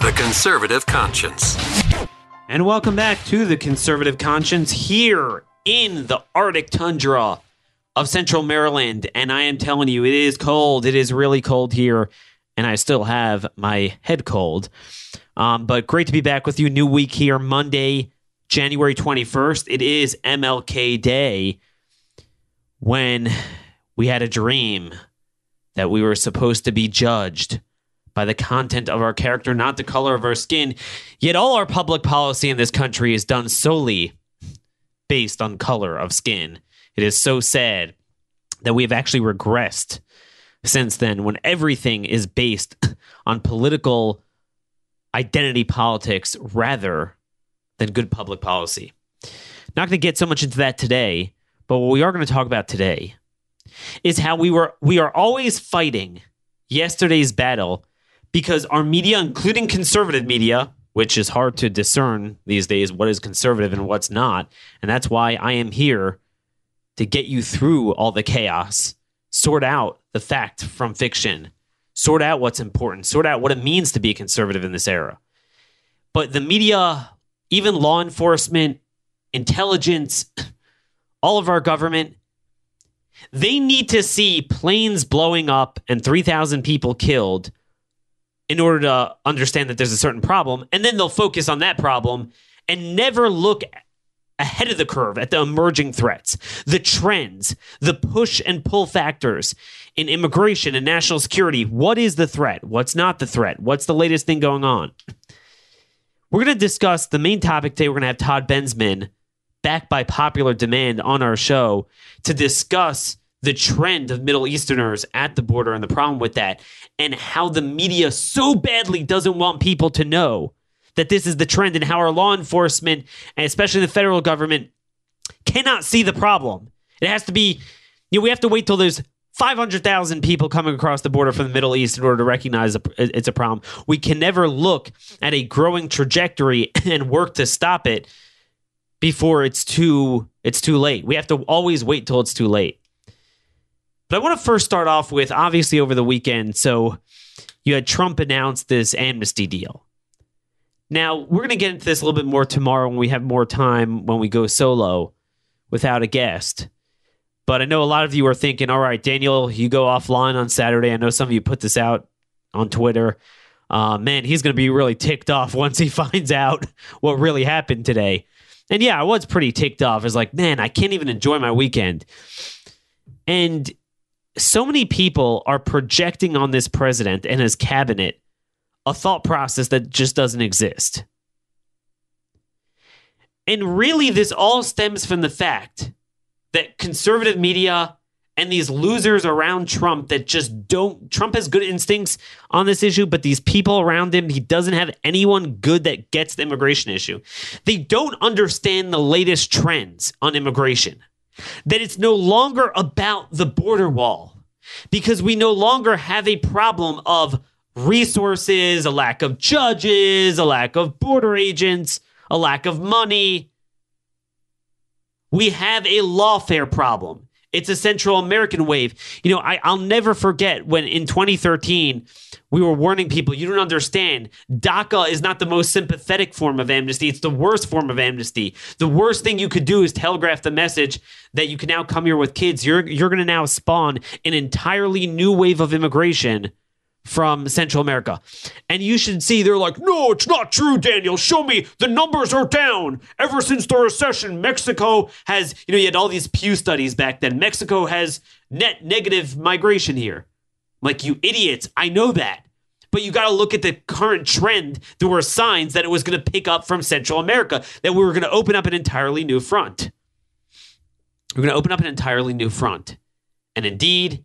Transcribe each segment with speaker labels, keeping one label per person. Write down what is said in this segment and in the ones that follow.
Speaker 1: The Conservative Conscience.
Speaker 2: And welcome back to the Conservative Conscience here in the Arctic tundra of central Maryland. And I am telling you, it is cold. It is really cold here. And I still have my head cold. Um, but great to be back with you. New week here, Monday, January 21st. It is MLK Day when we had a dream that we were supposed to be judged by the content of our character, not the color of our skin. Yet all our public policy in this country is done solely based on color of skin. It is so sad that we have actually regressed since then when everything is based on political identity politics rather than good public policy. Not going to get so much into that today, but what we are going to talk about today is how we were we are always fighting yesterday's battle because our media, including conservative media, which is hard to discern these days what is conservative and what's not, and that's why I am here to get you through all the chaos, sort out the fact from fiction, sort out what's important, sort out what it means to be conservative in this era. But the media, even law enforcement, intelligence, all of our government, they need to see planes blowing up and 3,000 people killed in order to understand that there's a certain problem. And then they'll focus on that problem and never look ahead of the curve at the emerging threats, the trends, the push and pull factors in immigration and national security. What is the threat? What's not the threat? What's the latest thing going on? We're going to discuss the main topic today. We're going to have Todd Bensman back by popular demand on our show to discuss the trend of Middle Easterners at the border and the problem with that, and how the media so badly doesn't want people to know that this is the trend, and how our law enforcement, and especially the federal government, cannot see the problem. It has to be, you know, we have to wait till there's 500,000 people coming across the border from the Middle East in order to recognize it's a problem. We can never look at a growing trajectory and work to stop it before it's too it's too late. We have to always wait till it's too late. But I want to first start off with obviously over the weekend. So you had Trump announce this amnesty deal. Now, we're going to get into this a little bit more tomorrow when we have more time when we go solo without a guest. But I know a lot of you are thinking, all right, Daniel, you go offline on Saturday. I know some of you put this out on Twitter. Uh, man, he's going to be really ticked off once he finds out what really happened today. And yeah, I was pretty ticked off. I was like, man, I can't even enjoy my weekend. And so many people are projecting on this president and his cabinet a thought process that just doesn't exist. And really, this all stems from the fact that conservative media and these losers around Trump that just don't. Trump has good instincts on this issue, but these people around him, he doesn't have anyone good that gets the immigration issue. They don't understand the latest trends on immigration, that it's no longer about the border wall because we no longer have a problem of resources, a lack of judges, a lack of border agents, a lack of money. We have a lawfare problem. It's a Central American wave. You know, I, I'll never forget when in 2013 we were warning people you don't understand. DACA is not the most sympathetic form of amnesty. It's the worst form of amnesty. The worst thing you could do is telegraph the message that you can now come here with kids. You're you're going to now spawn an entirely new wave of immigration from Central America. And you should see they're like, no, it's not true, Daniel. Show me the numbers are down. Ever since the recession, Mexico has, you know, you had all these Pew studies back then. Mexico has net negative migration here. Like, you idiots, I know that. But you got to look at the current trend. There were signs that it was going to pick up from Central America, that we were going to open up an entirely new front. We're going to open up an entirely new front. And indeed,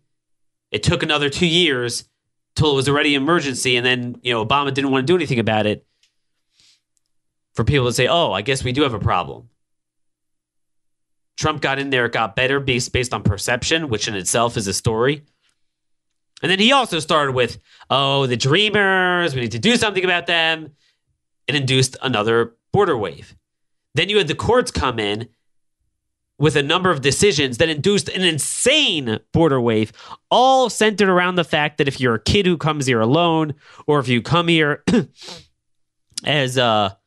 Speaker 2: it took another two years till it was already emergency, and then you know Obama didn't want to do anything about it. for people to say, oh, I guess we do have a problem. Trump got in there, got better based, based on perception, which in itself is a story. And then he also started with, oh, the dreamers, we need to do something about them. It induced another border wave. Then you had the courts come in with a number of decisions that induced an insane border wave, all centered around the fact that if you're a kid who comes here alone, or if you come here as a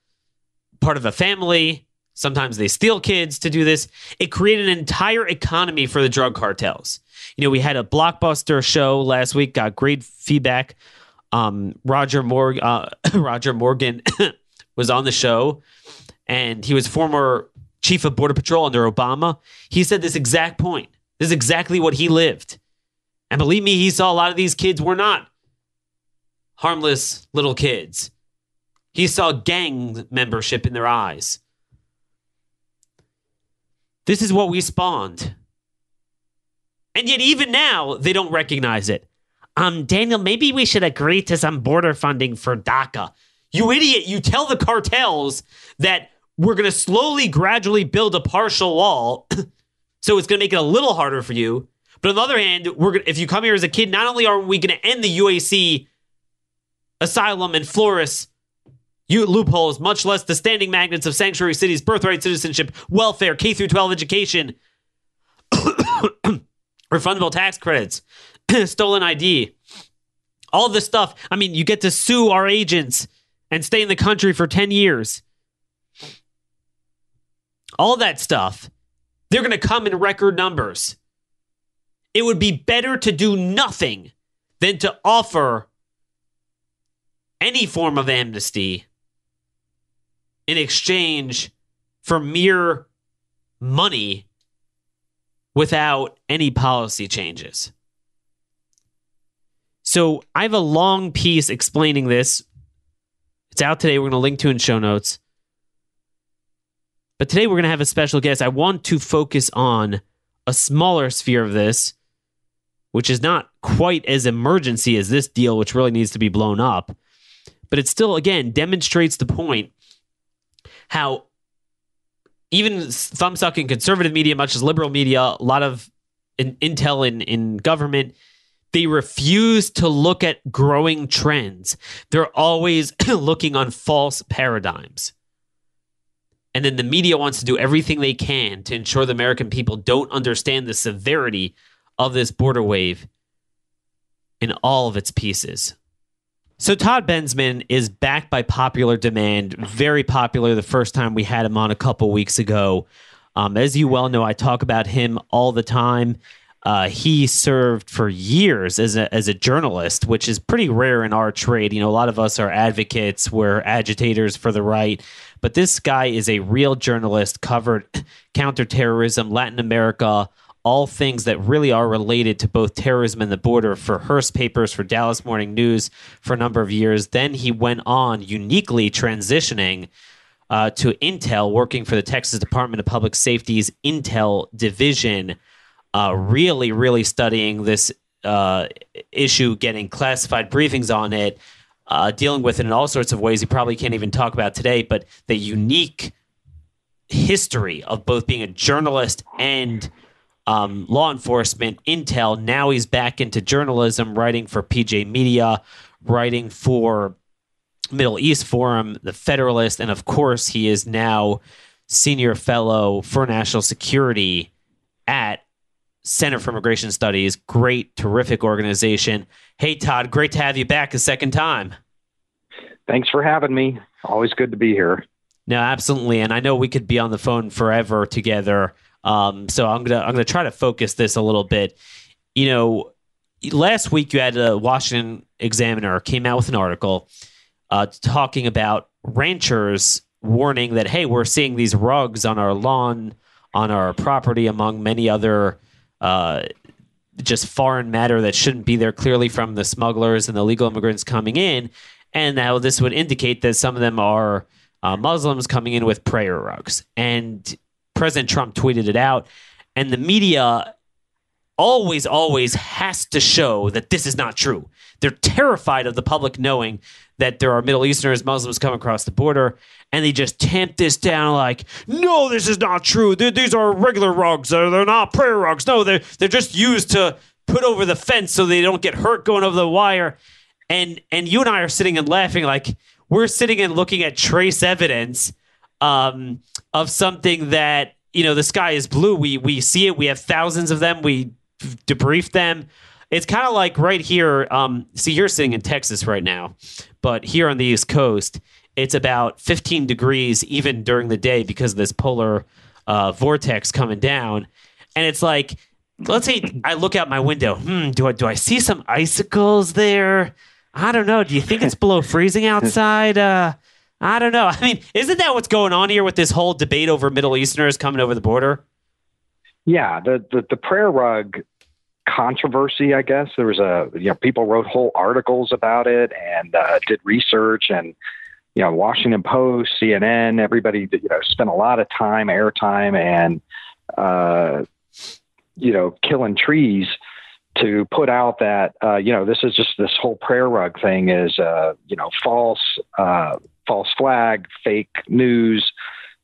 Speaker 2: part of a family, sometimes they steal kids to do this. It created an entire economy for the drug cartels. You know, we had a blockbuster show last week, got great feedback. Um, Roger Morgan, uh, Roger Morgan was on the show, and he was former chief of border patrol under Obama. He said this exact point. This is exactly what he lived, and believe me, he saw a lot of these kids were not harmless little kids. He saw gang membership in their eyes. This is what we spawned. And yet, even now, they don't recognize it. Um, Daniel, maybe we should agree to some border funding for DACA. You idiot, you tell the cartels that we're going to slowly, gradually build a partial wall. so it's going to make it a little harder for you. But on the other hand, we're gonna, if you come here as a kid, not only are we going to end the UAC asylum and Flores loopholes, much less the standing magnets of sanctuary cities, birthright citizenship, welfare, K through 12 education, refundable tax credits, stolen ID, all this stuff. I mean, you get to sue our agents and stay in the country for 10 years. All that stuff, they're going to come in record numbers. It would be better to do nothing than to offer any form of amnesty in exchange for mere money without any policy changes. So I have a long piece explaining this. It's out today. We're going to link to in show notes. But today we're going to have a special guest. I want to focus on a smaller sphere of this, which is not quite as emergency as this deal, which really needs to be blown up. But it still, again, demonstrates the point how even thumbsucking conservative media, much as liberal media, a lot of in, intel in, in government, they refuse to look at growing trends. They're always looking on false paradigms. And then the media wants to do everything they can to ensure the American people don't understand the severity of this border wave in all of its pieces. So Todd Bensman is back by popular demand, very popular the first time we had him on a couple weeks ago. Um, as you well know, I talk about him all the time. Uh, he served for years as a, as a journalist, which is pretty rare in our trade. You know, a lot of us are advocates, we're agitators for the right, but this guy is a real journalist, covered counterterrorism, Latin America, all things that really are related to both terrorism and the border for Hearst Papers, for Dallas Morning News for a number of years. Then he went on uniquely transitioning uh, to Intel, working for the Texas Department of Public Safety's Intel division, uh, really, really studying this uh, issue, getting classified briefings on it, uh, dealing with it in all sorts of ways he probably can't even talk about today, but the unique history of both being a journalist and um, law enforcement, intel. Now he's back into journalism, writing for PJ Media, writing for Middle East Forum, The Federalist, and of course, he is now senior fellow for national security at Center for Immigration Studies. Great, terrific organization. Hey, Todd, great to have you back a second time.
Speaker 3: Thanks for having me. Always good to be here.
Speaker 2: No, absolutely. And I know we could be on the phone forever together. Um, so I'm gonna I'm gonna try to focus this a little bit. You know, last week you had a Washington Examiner came out with an article uh, talking about ranchers warning that hey, we're seeing these rugs on our lawn, on our property, among many other. Uh, just foreign matter that shouldn't be there clearly from the smugglers and the legal immigrants coming in and now this would indicate that some of them are uh, Muslims coming in with prayer rugs. And President Trump tweeted it out, and the media always, always has to show that this is not true. They're terrified of the public knowing that there are Middle Easterners, Muslims come across the border, and they just tamp this down like, no, this is not true. These are regular rugs. They're, they're not prayer rugs. No, they're they're just used to put over the fence so they don't get hurt going over the wire. And and you and I are sitting and laughing like we're sitting and looking at trace evidence um, of something that you know the sky is blue. We we see it. We have thousands of them. We debrief them. It's kind of like right here. Um, see, you're sitting in Texas right now, but here on the East Coast, it's about 15 degrees even during the day because of this polar uh, vortex coming down, and it's like. Let's say I look out my window. Hmm, do I do I see some icicles there? I don't know. Do you think it's below freezing outside? Uh, I don't know. I mean, isn't that what's going on here with this whole debate over Middle Easterners coming over the border?
Speaker 3: Yeah, the the, the prayer rug controversy. I guess there was a you know people wrote whole articles about it and uh, did research and you know Washington Post, CNN, everybody you know spent a lot of time, airtime, and uh, you know killing trees to put out that uh, you know this is just this whole prayer rug thing is uh, you know false uh, false flag fake news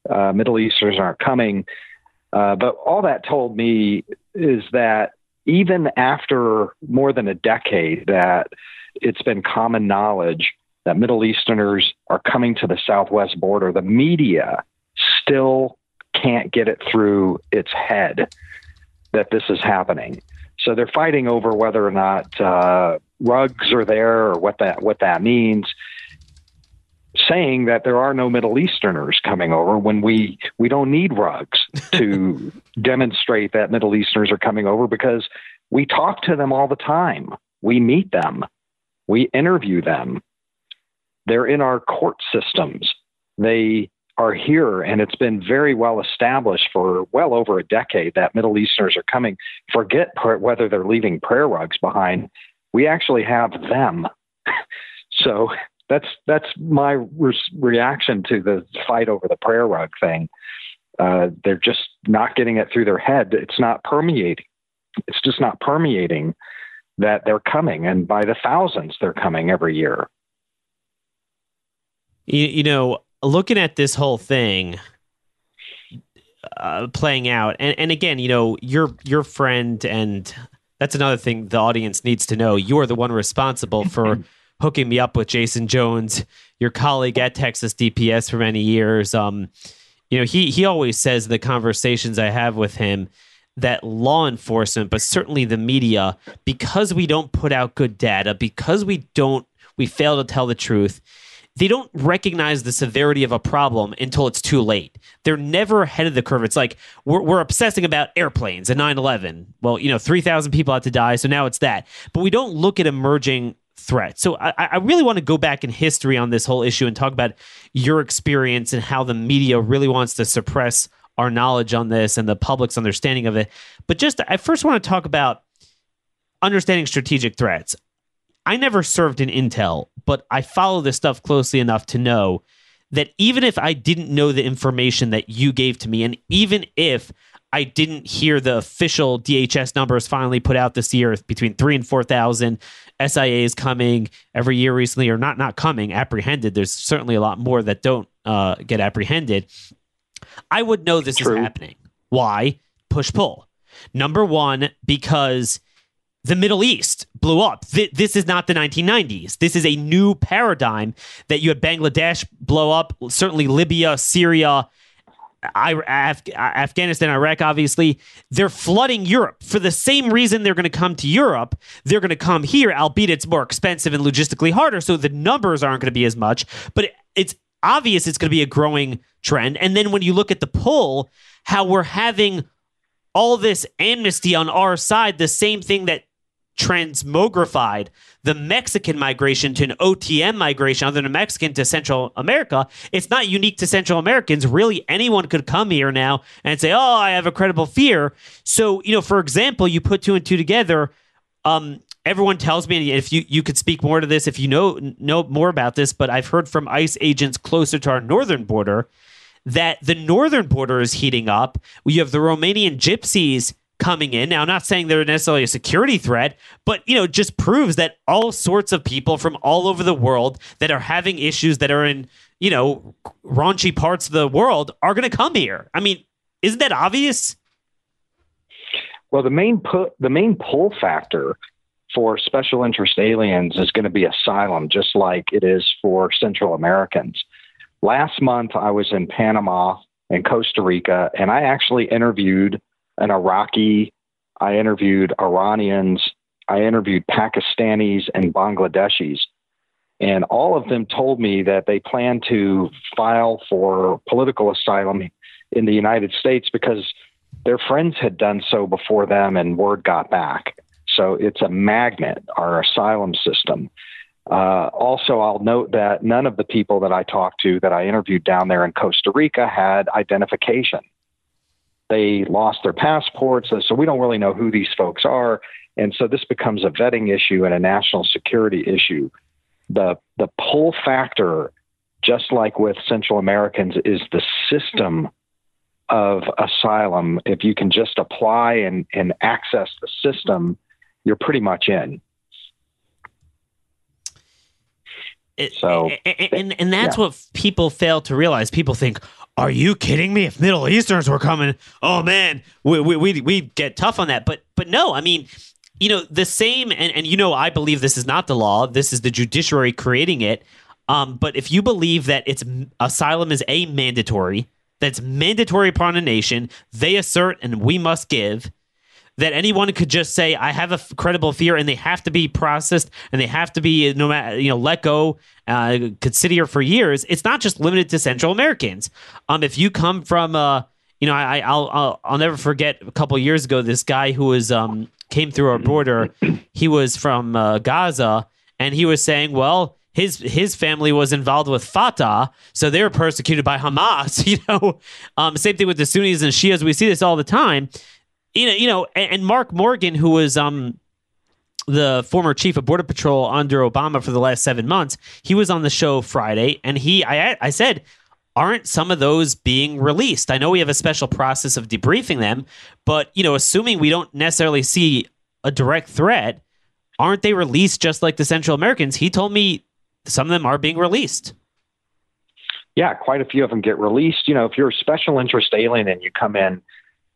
Speaker 3: uh, Middle Easterners aren't coming uh, but all that told me is that even after more than a decade that it's been common knowledge that Middle Easterners are coming to the southwest border the media still can't get it through its head that this is happening so they're fighting over whether or not uh, rugs are there or what that what that means. Saying that there are no Middle Easterners coming over when we we don't need rugs to demonstrate that Middle Easterners are coming over because we talk to them all the time. We meet them. We interview them. They're in our court systems. They are here, and it's been very well established for well over a decade that Middle Easterners are coming. Forget whether they're leaving prayer rugs behind. We actually have them. so that's that's my re- reaction to the fight over the prayer rug thing. Uh, they're just not getting it through their head. It's not permeating. It's just not permeating that they're coming, and by the thousands they're coming every year.
Speaker 2: You, you know, looking at this whole thing uh, playing out, and, and again, you know, your your friend, and that's another thing the audience needs to know. You are the one responsible for hooking me up with Jason Jones, your colleague at Texas DPS for many years. Um, you know, he he always says the conversations I have with him that law enforcement, but certainly the media, because we don't put out good data, because we don't we fail to tell the truth they don't recognize the severity of a problem until it's too late. They're never ahead of the curve. It's like we're, we're obsessing about airplanes and 9 11. Well, you know, 3,000 people had to die, so now it's that. But we don't look at emerging threats. So I, I really want to go back in history on this whole issue and talk about your experience and how the media really wants to suppress our knowledge on this and the public's understanding of it. But just, I first want to talk about understanding strategic threats. I never served in Intel, but I follow this stuff closely enough to know that even if I didn't know the information that you gave to me, and even if I didn't hear the official DHS numbers finally put out this year between three and four thousand SIAs coming every year recently, or not not coming, apprehended. There's certainly a lot more that don't uh, get apprehended. I would know this True. is happening. Why? Push pull. Number one, because the Middle East blew up. this is not the 1990s. This is a new paradigm that you had Bangladesh blow up, certainly Libya, Syria, Af- Afghanistan, Iraq, obviously. They're flooding Europe for the same reason they're going to come to Europe. They're going to come here, albeit it's more expensive and logistically harder, so the numbers aren't going to be as much. But it's obvious it's going to be a growing trend. And then when you look at the pull, how we're having all this amnesty on our side, the same thing that transmogrified the Mexican migration to an OTM migration, other than Mexican to Central America. It's not unique to Central Americans. Really, anyone could come here now and say, "Oh, I have a credible fear." So, you know, for example, you put two and two together. Um, everyone tells me if you you could speak more to this if you know know more about this, but I've heard from ICE agents closer to our northern border that the northern border is heating up. We have the Romanian gypsies coming in. Now, I'm not saying they're necessarily a security threat, but you know, just proves that all sorts of people from all over the world that are having issues that are in, you know, raunchy parts of the world are going to come here. I mean, isn't that obvious?
Speaker 3: Well, the main put the main pull factor for special interest aliens is going to be asylum, just like it is for Central Americans. Last month, I was in Panama and Costa Rica, and I actually interviewed an Iraqi, I interviewed Iranians, I interviewed Pakistanis and Bangladeshis. And all of them told me that they plan to file for political asylum in the United States because their friends had done so before them and word got back. So it's a magnet, our asylum system. Uh, also, I'll note that none of the people that I talked to that I interviewed down there in Costa Rica had identification. They lost their passports, so we don't really know who these folks are. And so this becomes a vetting issue and a national security issue. The, the pull factor, just like with Central Americans, is the system of asylum. If you can just apply and, and access the system, you're pretty much in.
Speaker 2: It, so, and, and, and that's yeah. what people fail to realize. People think, "Are you kidding me? If Middle Easterns were coming, oh man, we we we we get tough on that." But but no, I mean, you know, the same, and and you know, I believe this is not the law. This is the judiciary creating it. Um, but if you believe that it's asylum is a mandatory, that's mandatory upon a nation, they assert and we must give that anyone could just say I have a f- credible fear, and they have to be processed and they have to be no matter you know let go, uh, here for years. It's not just limited to Central Americans. Um, if you come from uh, you know, I, I'll, I'll I'll never forget a couple years ago this guy who was um came through our border. He was from uh, Gaza, and he was saying, well his his family was involved with Fatah, so they were persecuted by Hamas. You know, um, same thing with the Sunnis and Shias. We see this all the time you know, you know, and, and Mark Morgan, who was um the former chief of border patrol under Obama for the last seven months, he was on the show Friday, and he, I, I said, aren't some of those being released? I know we have a special process of debriefing them, but you know, assuming we don't necessarily see a direct threat, aren't they released just like the Central Americans? He told me some of them are being released.
Speaker 3: Yeah, quite a few of them get released. You know, if you're a special interest alien and you come in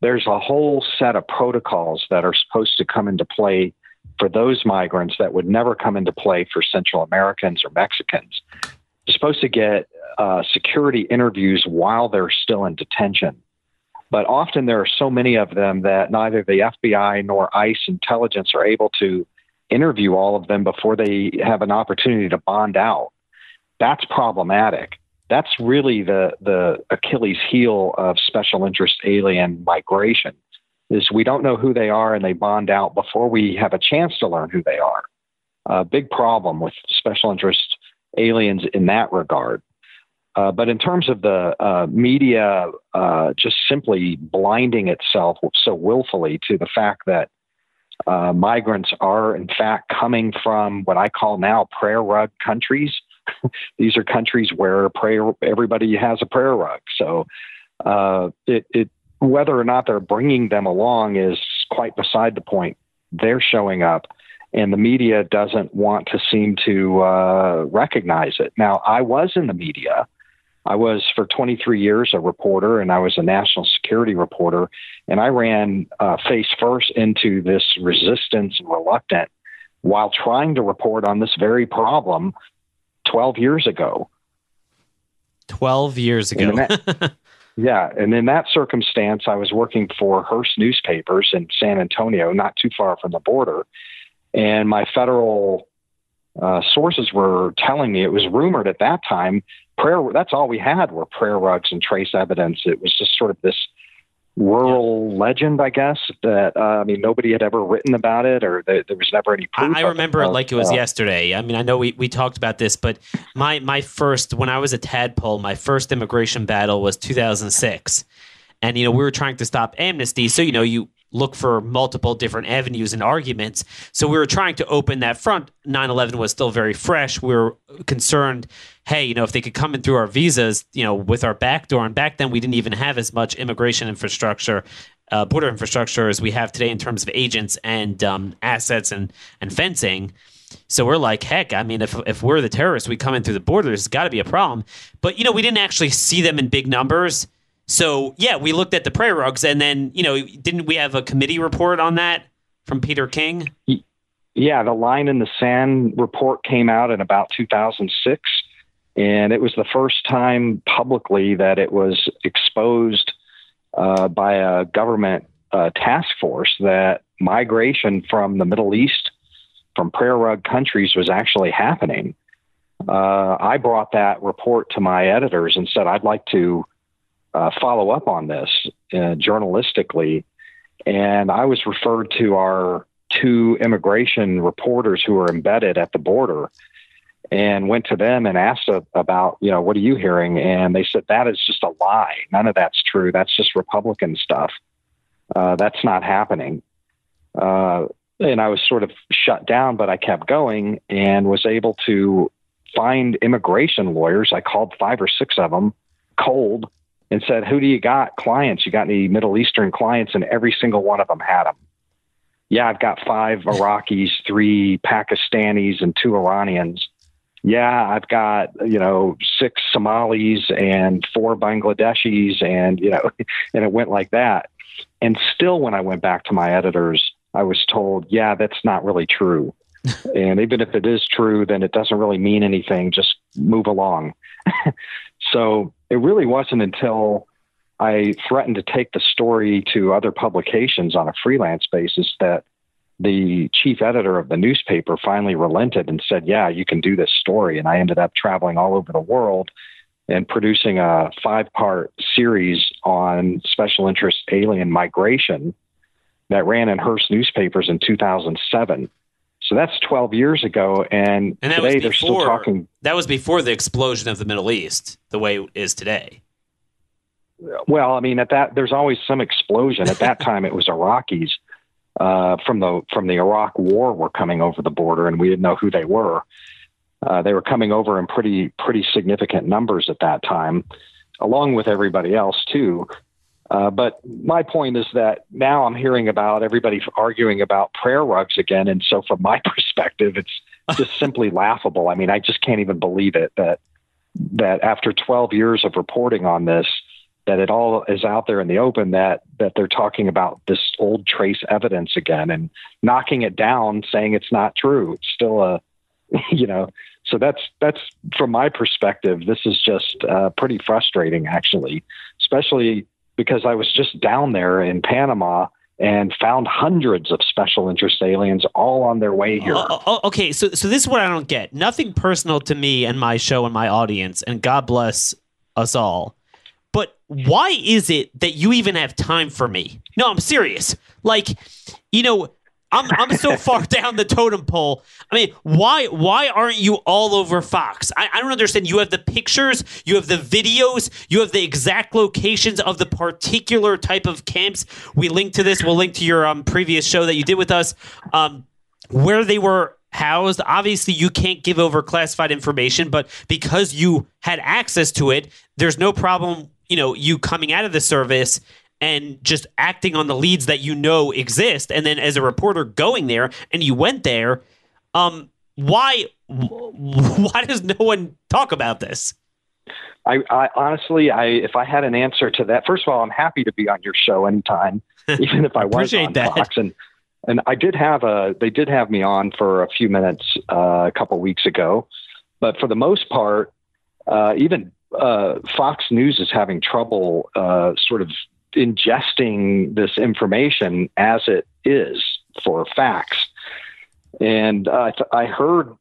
Speaker 3: there's a whole set of protocols that are supposed to come into play for those migrants that would never come into play for Central Americans or Mexicans. They're supposed to get uh, security interviews while they're still in detention. But often there are so many of them that neither the FBI nor ICE intelligence are able to interview all of them before they have an opportunity to bond out. That's problematic that's really the the Achilles heel of special interest alien migration is we don't know who they are and they bond out before we have a chance to learn who they are. A big problem with special interest aliens in that regard. Uh, but in terms of the uh, media uh, just simply blinding itself so willfully to the fact that uh, migrants are in fact coming from what I call now prayer rug countries, these are countries where prayer everybody has a prayer rug. So uh, it, it whether or not they're bringing them along is quite beside the point. They're showing up, and the media doesn't want to seem to uh, recognize it. Now, I was in the media. I was for 23 years a reporter, and I was a national security reporter, and I ran uh, face first into this resistance and reluctant while trying to report on this very problem 12 years ago.
Speaker 2: 12 years ago.
Speaker 3: And that, yeah. And in that circumstance, I was working for Hearst newspapers in San Antonio, not too far from the border. And my federal uh, sources were telling me it was rumored at that time prayer that's all we had were prayer rugs and trace evidence it was just sort of this rural yeah. legend, I guess. That uh, I mean, nobody had ever written about it, or there, there was never any proof.
Speaker 2: I, I remember it, it like it was uh, yesterday. I mean, I know we, we talked about this, but my my first when I was a tadpole, my first immigration battle was 2006, and you know we were trying to stop amnesty. So you know you look for multiple different avenues and arguments. So we were trying to open that front. 9 11 was still very fresh. We were concerned, hey, you know, if they could come in through our visas, you know, with our back door. And back then we didn't even have as much immigration infrastructure uh, border infrastructure as we have today in terms of agents and um, assets and and fencing. So we're like, heck, I mean, if if we're the terrorists, we come in through the border. There's got to be a problem. But you know, we didn't actually see them in big numbers. So yeah, we looked at the prayer rugs, and then you know, didn't we have a committee report on that from Peter King?
Speaker 3: Yeah, the line in the sand report came out in about 2006, and it was the first time publicly that it was exposed uh, by a government uh, task force that migration from the Middle East, from prayer rug countries, was actually happening. Uh, I brought that report to my editors and said, I'd like to uh, follow up on this uh, journalistically. And I was referred to our two immigration reporters who were embedded at the border and went to them and asked about, you know, what are you hearing? And they said, that is just a lie. None of that's true. That's just Republican stuff. Uh, that's not happening. Uh, and I was sort of shut down, but I kept going and was able to find immigration lawyers. I called five or six of them cold and said, Who do you got? Clients? You got any Middle Eastern clients? And every single one of them had them. Yeah, I've got five Iraqis, three Pakistanis, and two Iranians yeah, I've got, you know, six Somalis and four Bangladeshis and, you know, and it went like that. And still, when I went back to my editors, I was told, yeah, that's not really true. and even if it is true, then it doesn't really mean anything. Just move along. so it really wasn't until I threatened to take the story to other publications on a freelance basis that the chief editor of the newspaper finally relented and said, Yeah, you can do this story. And I ended up traveling all over the world and producing a five part series on special interest alien migration that ran in Hearst newspapers in 2007. So that's 12 years ago. And,
Speaker 2: and
Speaker 3: today
Speaker 2: before,
Speaker 3: they're still talking.
Speaker 2: That was before the explosion of the Middle East, the way it is today.
Speaker 3: Well, I mean, at that, there's always some explosion. At that time, it was Iraqis uh, from the from the Iraq War were coming over the border, and we didn't know who they were. Uh, they were coming over in pretty pretty significant numbers at that time, along with everybody else too. Uh, but my point is that now I'm hearing about everybody arguing about prayer rugs again, and so from my perspective, it's just simply laughable. I mean, I just can't even believe it that that after 12 years of reporting on this, that it all is out there in the open that that they're talking about this old trace evidence again and knocking it down saying it's not true it's still a you know so that's that's from my perspective this is just uh, pretty frustrating actually especially because i was just down there in panama and found hundreds of special interest aliens all on their way here.
Speaker 2: Oh, oh, oh, okay, so so this is what I don't get. Nothing personal to me and my show and my audience, and God bless us all. But why is it that you even have time for me? No, I'm serious. Like, you know, I'm I'm so far down the totem pole. I mean, why why aren't you all over Fox? I, I don't understand. You have the pictures, you have the videos, you have the exact locations of the particular type of camps. We link to this. We'll link to your um, previous show that you did with us, um, where they were housed. Obviously, you can't give over classified information, but because you had access to it, there's no problem you know you coming out of the service and just acting on the leads that you know exist and then as a reporter going there and you went there um why why does no one talk about this?
Speaker 3: I, I honestly i if i had an answer to that first of all i'm happy to be on your show anytime even if i was on that. fox. And and i did have a they did have me on for a few minutes uh, a couple weeks ago. But for the most part uh, even uh, Fox News is having trouble uh, sort of ingesting this information as it is for facts. And uh, I heard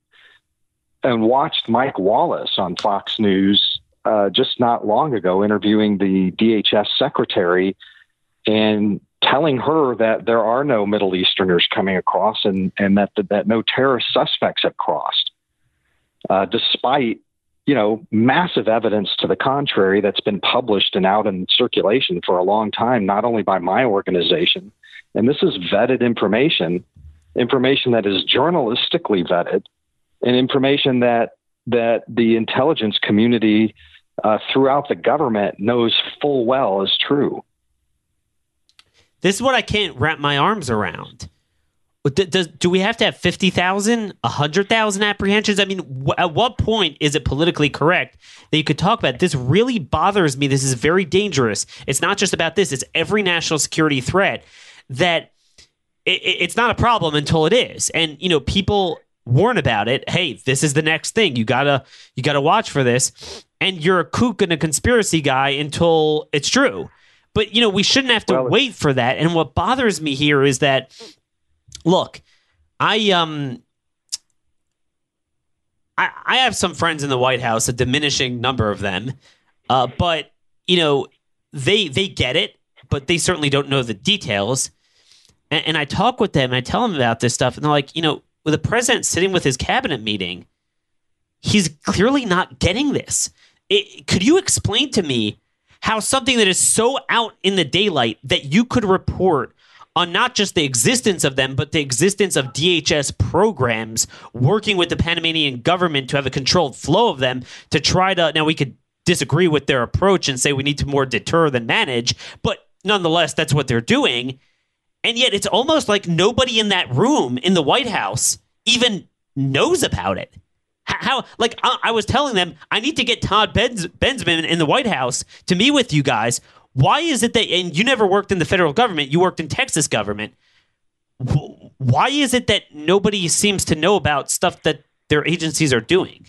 Speaker 3: and watched Mike Wallace on Fox News uh, just not long ago interviewing the DHS secretary and telling her that there are no Middle Easterners coming across and, and that, that no terrorist suspects have crossed, uh, despite you know, massive evidence to the contrary that's been published and out in circulation for a long time, not only by my organization, and this is vetted information, information that is journalistically vetted, and information that that the intelligence community uh, throughout the government knows full well is true.
Speaker 2: This is what I can't wrap my arms around. Does, do we have to have 50,000, 100,000 apprehensions? I mean, w- at what point is it politically correct that you could talk about this? Really bothers me. This is very dangerous. It's not just about this, it's every national security threat that it, it's not a problem until it is. And, you know, people warn about it. Hey, this is the next thing. You gotta you gotta watch for this. And you're a kook and a conspiracy guy until it's true. But you know, we shouldn't have to well, wait for that. And what bothers me here is that look, I um I, I have some friends in the White House, a diminishing number of them. Uh, but you know, they they get it, but they certainly don't know the details. And, and I talk with them and I tell them about this stuff, and they're like, you know, with the president sitting with his cabinet meeting, he's clearly not getting this. It, could you explain to me how something that is so out in the daylight that you could report on not just the existence of them, but the existence of DHS programs working with the Panamanian government to have a controlled flow of them to try to. Now, we could disagree with their approach and say we need to more deter than manage, but nonetheless, that's what they're doing. And yet, it's almost like nobody in that room in the White House even knows about it. How, like, I, I was telling them, I need to get Todd Benz, Bensman in the White House to meet with you guys why is it that, and you never worked in the federal government, you worked in Texas government. Why is it that nobody seems to know about stuff that their agencies are doing?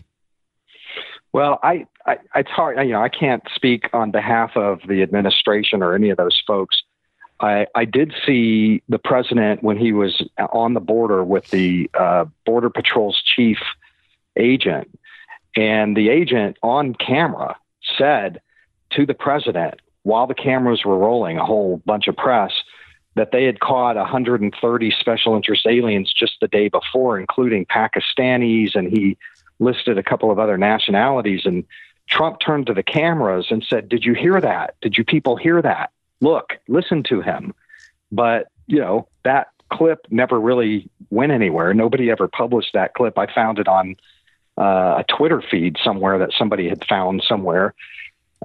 Speaker 3: Well, I, I, it's hard. You know, I can't speak on behalf of the administration or any of those folks. I, I did see the president when he was on the border with the uh, Border Patrol's chief agent, and the agent on camera said to the president, while the cameras were rolling, a whole bunch of press, that they had caught 130 special interest aliens just the day before, including Pakistanis, and he listed a couple of other nationalities. And Trump turned to the cameras and said, Did you hear that? Did you people hear that? Look, listen to him. But, you know, that clip never really went anywhere. Nobody ever published that clip. I found it on uh, a Twitter feed somewhere that somebody had found somewhere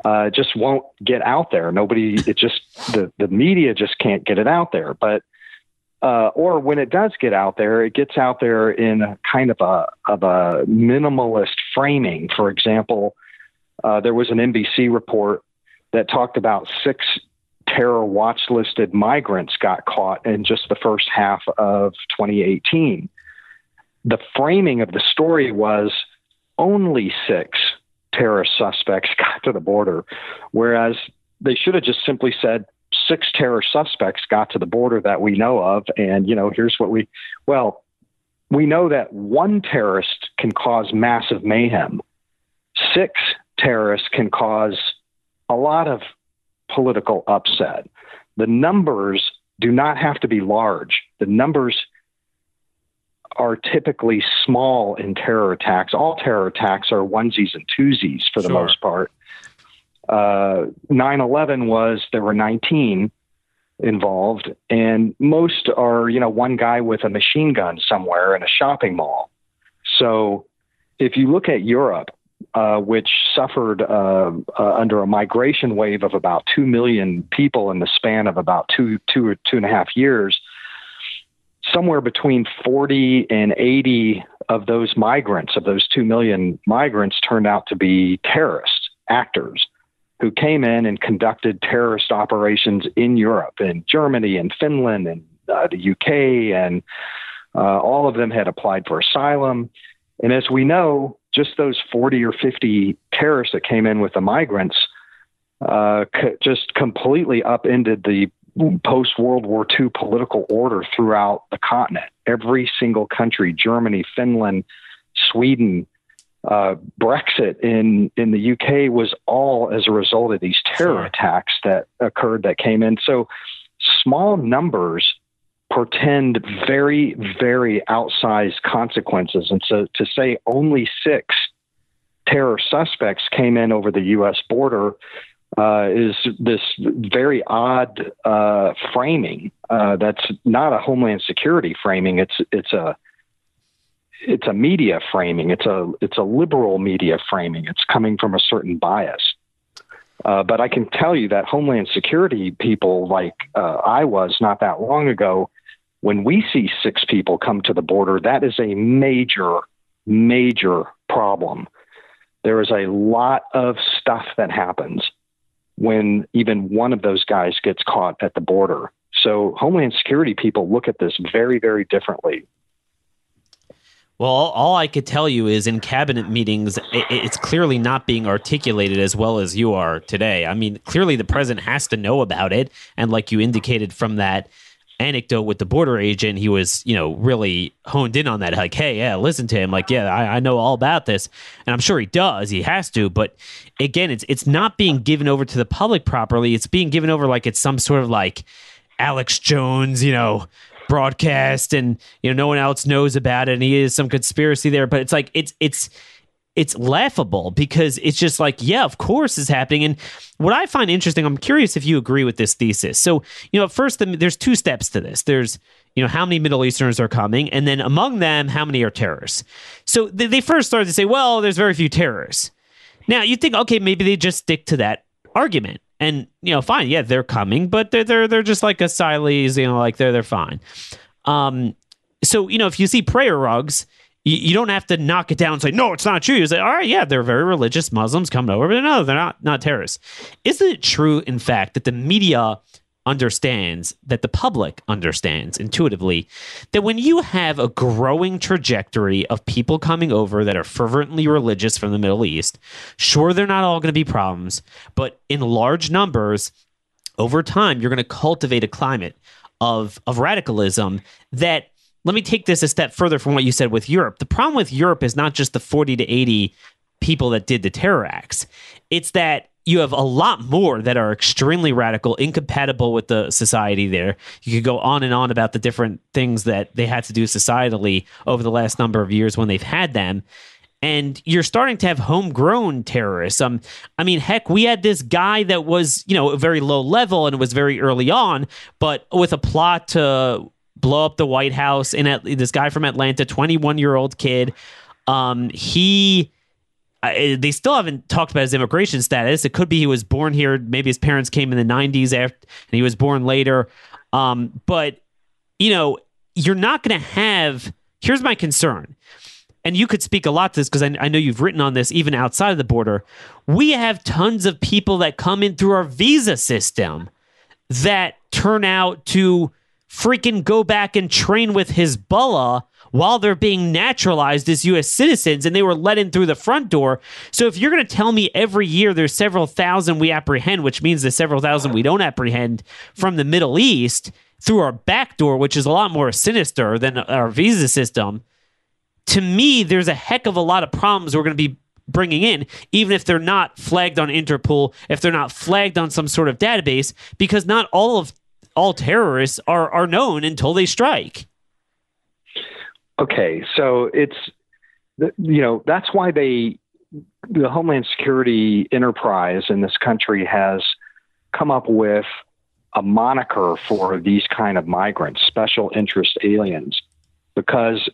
Speaker 3: uh, just won't get out there. Nobody, it just the the media just can't get it out there. But uh, or when it does get out there, it gets out there in kind of a of a minimalist framing. For example, uh, there was an NBC report that talked about six terror watch listed migrants got caught in just the first half of 2018. The framing of the story was only six terrorist suspects got to the border, whereas they should have just simply said six terror suspects got to the border that we know of, and you know here's what we well we know that one terrorist can cause massive mayhem. Six terrorists can cause a lot of political upset. The numbers do not have to be large. The numbers are typically small in terror attacks. All terror attacks are onesies and twosies for the sure. most part. Uh, 9 11 was, there were 19 involved, and most are, you know, one guy with a machine gun somewhere in a shopping mall. So if you look at Europe, uh, which suffered uh, uh, under a migration wave of about 2 million people in the span of about two, two or two and a half years, somewhere between 40 and 80 of those migrants, of those 2 million migrants, turned out to be terrorist actors who came in and conducted terrorist operations in Europe, in Germany, and Finland, and uh, the UK, and uh, all of them had applied for asylum. And as we know, just those 40 or 50 terrorists that came in with the migrants uh, just completely upended the post World War II political order throughout the continent. Every single country, Germany, Finland, Sweden, uh, Brexit in, in the UK was all as a result of these terror attacks that occurred that came in. So small numbers portend very, very outsized consequences. And so to say only six terror suspects came in over the U.S. border uh, is this very odd uh, framing. Uh, that's not a homeland security framing. It's it's a it's a media framing. It's a it's a liberal media framing. It's coming from a certain bias. Uh, but I can tell you that Homeland Security people, like uh, I was not that long ago, when we see six people come to the border, that is a major, major problem. There is a lot of stuff that happens when even one of those guys gets caught at the border. So Homeland Security people look at this very, very differently.
Speaker 2: Well, all I could tell you is in cabinet meetings, it's clearly not being articulated as well as you are today. I mean, clearly the president has to know about it. And like you indicated from that anecdote with the border agent, he was, you know, really honed in on that. Like, hey, yeah, listen to him. Like, yeah, I, I know all about this. And I'm sure he does. He has to. But again, it's it's not being given over to the public properly. It's being given over like it's some sort of like Alex Jones, you know, broadcast and you know no one else knows about it and he is some conspiracy there but it's like it's it's it's laughable because it's just like yeah of course is happening. And what i find interesting i'm curious if you agree with this thesis. So you know first there's two steps to this. There's you know how many middle easterners are coming and then among them how many are terrorists? So they first started to say well there's very few terrorists. Now you think okay maybe they just stick to that argument. And you know, fine, yeah, they're coming, but they're they're they're just like asylees, you know, like they're they're fine. Um, so you know, if you see prayer rugs, you, you don't have to knock it down and say no, it's not true. You say, all right, yeah, they're very religious Muslims coming over, but no, they're not not terrorists. Isn't it true, in fact, that the media understands that the public understands intuitively that when you have a growing trajectory of people coming over that are fervently religious from the Middle East, sure, they're not all going to be problems, but in large numbers, over time, you're going to cultivate a climate of, of radicalism that let me take this a step further from what you said with Europe. The problem with Europe is not just the 40 to 80 people that did the terror acts, it's that you have a lot more that are extremely radical, incompatible with the society there. You could go on and on about the different things that they had to do societally over the last number of years when they've had them. And you're starting to have homegrown terrorists. Um, I mean, heck, we had this guy that was, you know, very low level and it was very early on, but with a plot to blow up the White House. And this guy from Atlanta, 21 year old kid, um, he I, they still haven't talked about his immigration status. It could be he was born here. Maybe his parents came in the 90s after, and he was born later. Um, but, you know, you're not going to have. Here's my concern. And you could speak a lot to this because I, I know you've written on this even outside of the border. We have tons of people that come in through our visa system that turn out to freaking go back and train with Hezbollah while they're being naturalized as U.S. citizens and they were let in through the front door. So if you're going to tell me every year there's several thousand we apprehend, which means there's several thousand we don't apprehend from the Middle East through our back door, which is a lot more sinister than our visa system, to me, there's a heck of a lot of problems we're going to be bringing in, even if they're not flagged on Interpol, if they're not flagged on some sort of database, because not all of all terrorists are are known until they strike.
Speaker 3: Okay, so it's you know that's why they the Homeland Security enterprise in this country has come up with a moniker for these kind of migrants, special interest aliens, because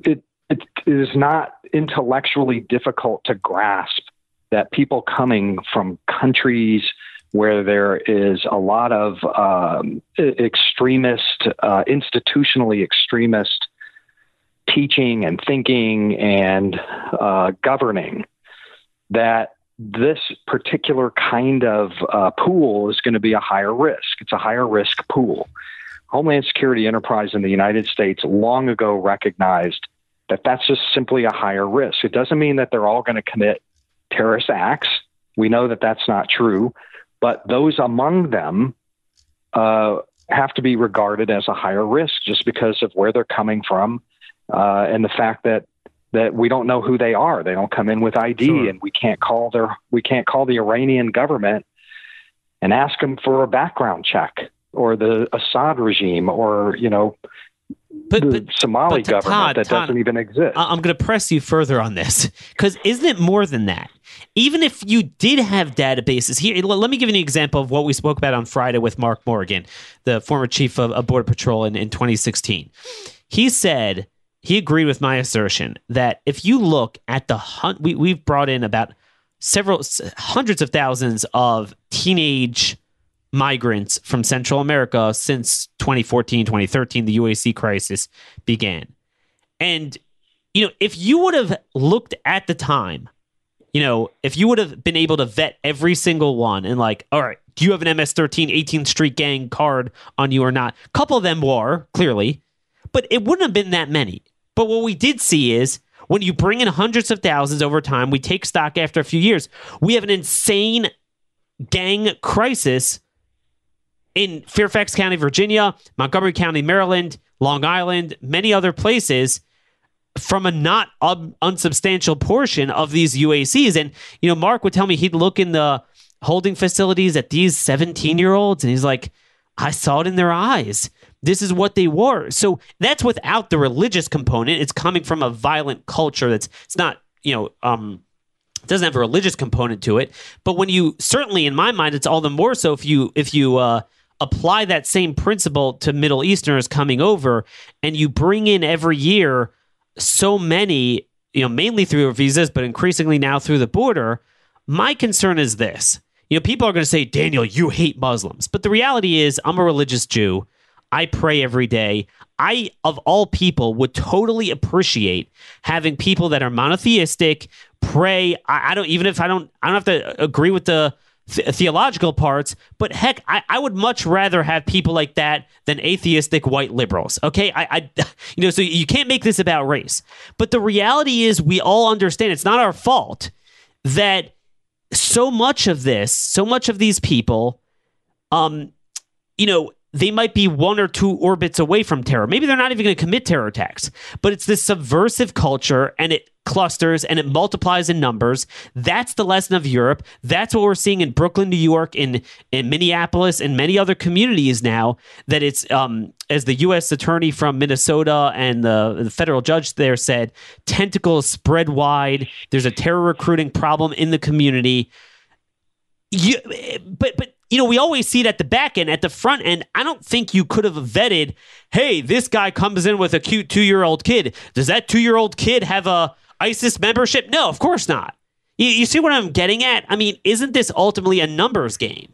Speaker 3: it it is not intellectually difficult to grasp that people coming from countries where there is a lot of um, extremist, uh, institutionally extremist teaching and thinking and uh, governing, that this particular kind of uh, pool is going to be a higher risk. It's a higher risk pool. Homeland Security Enterprise in the United States long ago recognized that that's just simply a higher risk. It doesn't mean that they're all going to commit terrorist acts. We know that that's not true, but those among them uh, have to be regarded as a higher risk just because of where they're coming from uh, and the fact that that we don't know who they are. They don't come in with ID, sure. and we can't call their we can't call the Iranian government and ask them for a background check or the Assad regime or you know but, the but, Somali but government Todd, that Todd, doesn't even exist.
Speaker 2: I'm going to press you further on this because isn't it more than that? Even if you did have databases here, let me give you an example of what we spoke about on Friday with Mark Morgan, the former chief of, of Border Patrol in, in 2016. He said he agreed with my assertion that if you look at the hunt, we, we've brought in about several hundreds of thousands of teenage migrants from Central America since 2014, 2013, the UAC crisis began. And, you know, if you would have looked at the time, you know, if you would have been able to vet every single one and like, all right, do you have an MS 13 18th Street Gang card on you or not? A couple of them were, clearly, but it wouldn't have been that many. But what we did see is when you bring in hundreds of thousands over time, we take stock after a few years, we have an insane gang crisis in Fairfax County, Virginia, Montgomery County, Maryland, Long Island, many other places from a not un- unsubstantial portion of these UACs. And, you know, Mark would tell me he'd look in the holding facilities at these 17 year olds and he's like, I saw it in their eyes. This is what they were. So that's without the religious component. It's coming from a violent culture that's, it's not, you know, um, doesn't have a religious component to it. But when you, certainly in my mind, it's all the more so if you, if you, uh, apply that same principle to Middle Easterners coming over and you bring in every year so many, you know, mainly through visas, but increasingly now through the border, my concern is this. You know, people are going to say, Daniel, you hate Muslims. But the reality is, I'm a religious Jew. I pray every day. I, of all people, would totally appreciate having people that are monotheistic pray. I, I don't, even if I don't, I don't have to agree with the th- theological parts, but heck, I, I would much rather have people like that than atheistic white liberals. Okay, I, I, you know, so you can't make this about race. But the reality is, we all understand it's not our fault that so much of this, so much of these people, um, you know, they might be one or two orbits away from terror. Maybe they're not even going to commit terror attacks, but it's this subversive culture and it clusters and it multiplies in numbers. That's the lesson of Europe. That's what we're seeing in Brooklyn, New York, in, in Minneapolis, and many other communities now. That it's, um, as the U.S. attorney from Minnesota and the, the federal judge there said, tentacles spread wide. There's a terror recruiting problem in the community. You, but, but, you know, we always see it at the back end. At the front end, I don't think you could have vetted, hey, this guy comes in with a cute two year old kid. Does that two year old kid have a ISIS membership? No, of course not. You, you see what I'm getting at? I mean, isn't this ultimately a numbers game?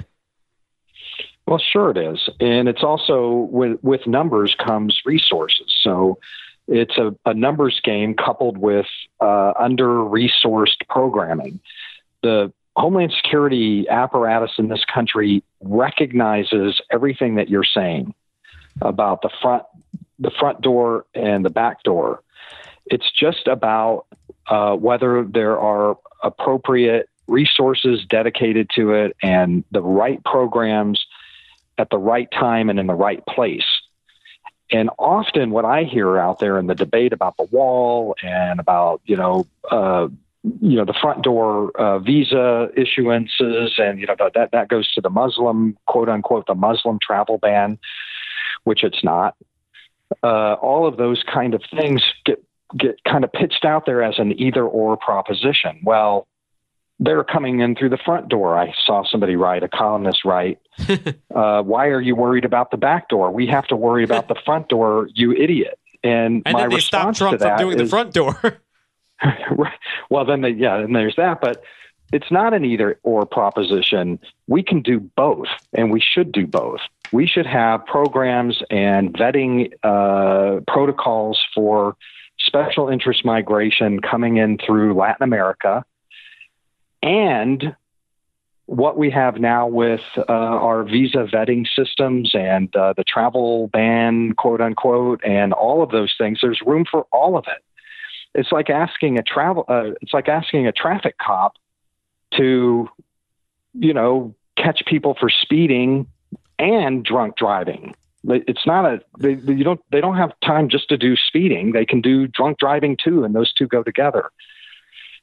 Speaker 3: Well, sure it is, and it's also with with numbers comes resources. So it's a, a numbers game coupled with uh, under resourced programming. The Homeland Security apparatus in this country recognizes everything that you're saying about the front the front door and the back door. It's just about uh, whether there are appropriate resources dedicated to it and the right programs at the right time and in the right place. And often, what I hear out there in the debate about the wall and about you know uh, you know the front door uh, visa issuances, and you know that that goes to the Muslim quote unquote the Muslim travel ban, which it's not. Uh, all of those kind of things get get kind of pitched out there as an either or proposition. Well, they're coming in through the front door. I saw somebody write, a columnist write, uh, why are you worried about the back door? We have to worry about the front door, you idiot. And,
Speaker 2: And
Speaker 3: my
Speaker 2: then they stop
Speaker 3: response
Speaker 2: Trump
Speaker 3: to
Speaker 2: from
Speaker 3: that
Speaker 2: doing the front door.
Speaker 3: Right. well, then, the, yeah, and there's that. But it's not an either or proposition. We can do both, and we should do both. We should have programs and vetting uh, protocols for special interest migration coming in through Latin America, and what we have now with uh, our visa vetting systems and uh, the travel ban, quote unquote, and all of those things. There's room for all of it it's like asking a travel uh, it's like asking a traffic cop to you know catch people for speeding and drunk driving it's not a they, you don't they don't have time just to do speeding they can do drunk driving too and those two go together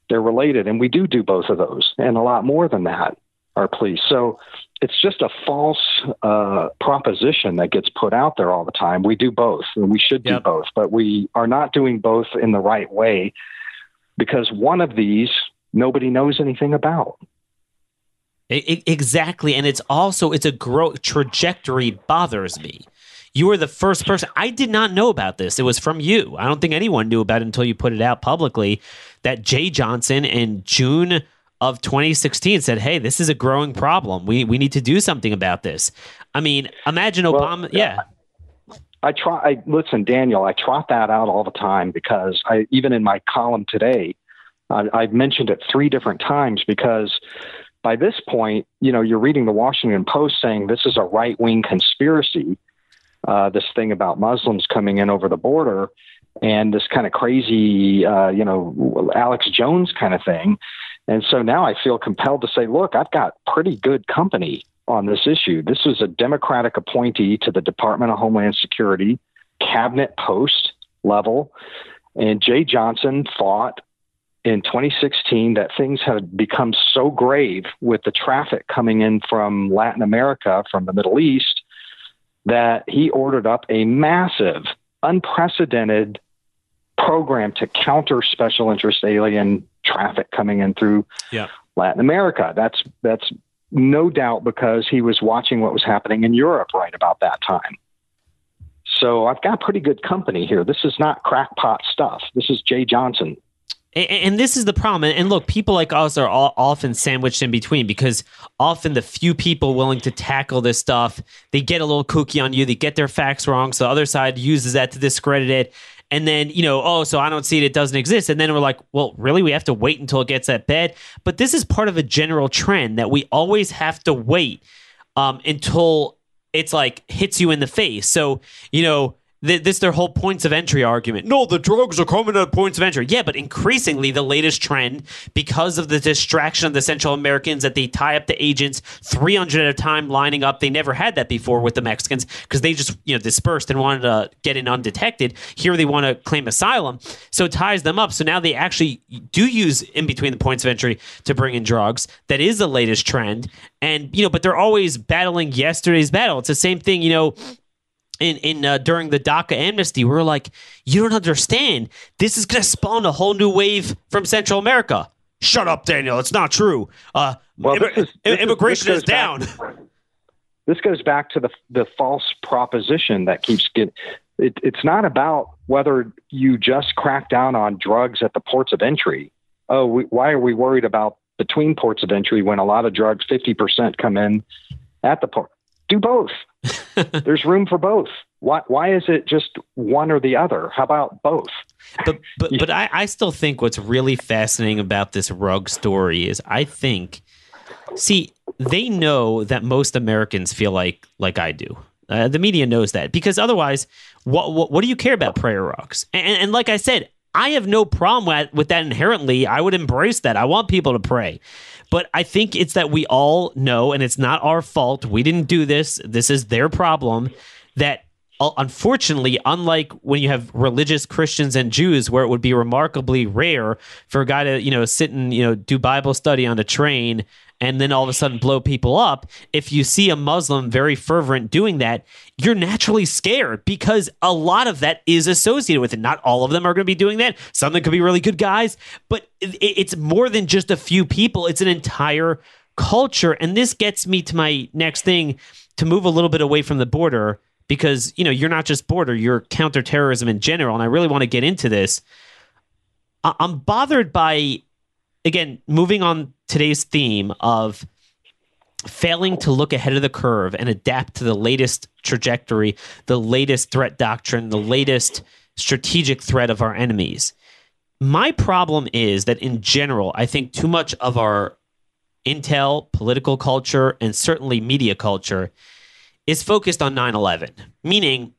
Speaker 3: they're related and we do do both of those and a lot more than that our police so it's just a false uh, proposition that gets put out there all the time. We do both, and we should do
Speaker 2: Yep.
Speaker 3: both, but we are not doing both in the right way because one of these nobody knows anything about.
Speaker 2: Exactly, and it's also it's a growth trajectory bothers me. You were the first person. I did not know about this. It was from you. I don't think anyone knew about it until you put it out publicly. That Jeh Johnson in June of 2016 said, "Hey, this is a growing problem. We we need to do something about this." I mean, imagine Obama. Well, yeah.
Speaker 3: I try. I listen, Daniel. I trot that out all the time because I even in my column today, I, I've mentioned it three different times because by this point, you know, you're reading the Washington Post saying this is a right wing conspiracy. Uh, this thing about Muslims coming in over the border and this kind of crazy, uh, you know, Alex Jones kind of thing. And so now I feel compelled to say, look, I've got pretty good company on this issue. This is a Democratic appointee to the Department of Homeland Security, cabinet post level. And Jeh Johnson thought in 2016 that things had become so grave with the traffic coming in from Latin America, from the Middle East, that he ordered up a massive, unprecedented program to counter special interest alien traffic coming in through yeah. Latin America. That's that's no doubt because he was watching what was happening in Europe right about that time. So I've got pretty good company here. This is not crackpot stuff. This is Jeh Johnson
Speaker 2: and, this is the problem. And look, people like us are often sandwiched in between because often the few people willing to tackle this stuff, they get a little kooky on you. They get their facts wrong. So the other side uses that to discredit it. And then, you know, oh, so I don't see it. It doesn't exist. And then we're like, well, really? We have to wait until it gets that bad. But this is part of a general trend that we always have to wait um, until it's like hits you in the face. So, you know, this their whole points of entry argument. No, the drugs are coming at points of entry. Yeah, but increasingly the latest trend because of the distraction of the Central Americans that they tie up the agents 300 at a time lining up. They never had that before with the Mexicans because they just you know dispersed and wanted to get in undetected. Here they want to claim asylum, so it ties them up. So now they actually do use in between the points of entry to bring in drugs. That is the latest trend, and you know, but they're always battling yesterday's battle. It's the same thing, you know in in uh, during the DACA amnesty, we were like, you don't understand. This is going to spawn a whole new wave from Central America. Shut up, Daniel. It's not true. Uh, well, Im- is, immigration is, is down.
Speaker 3: Back, this goes back to the the false proposition that keeps getting. It, it's not about whether you just crack down on drugs at the ports of entry. Oh, we, why are we worried about between ports of entry when a lot of drugs, fifty percent, come in at the port? Do both. There's room for both. Why, why is it just one or the other? How about both?
Speaker 2: But but, but I, I still think what's really fascinating about this rug story is I think see they know that most Americans feel like like I do. Uh, the media knows that because otherwise, what, what, what do you care about prayer rugs? And, and like I said, I have no problem with, with that inherently. I would embrace that. I want people to pray. But I think it's that we all know, and it's not our fault. We didn't do this. This is their problem. That Uh, unfortunately, unlike when you have religious Christians and Jews, where it would be remarkably rare for a guy to, you know, sit and, you know, do Bible study on a train and then all of a sudden blow people up. If you see a Muslim very fervent doing that, you're naturally scared because a lot of that is associated with it. Not all of them are going to be doing that. Some of them could be really good guys, but it's more than just a few people, it's an entire culture. And this gets me to my next thing to move a little bit away from the border because, you know, you're not just border, you're counterterrorism in general. And I really want to get into this. I'm bothered by again, moving on today's theme of failing to look ahead of the curve and adapt to the latest trajectory, the latest threat doctrine, the latest strategic threat of our enemies. My problem is that in general, I think too much of our intel, political culture, and certainly media culture is focused on 9 11, meaning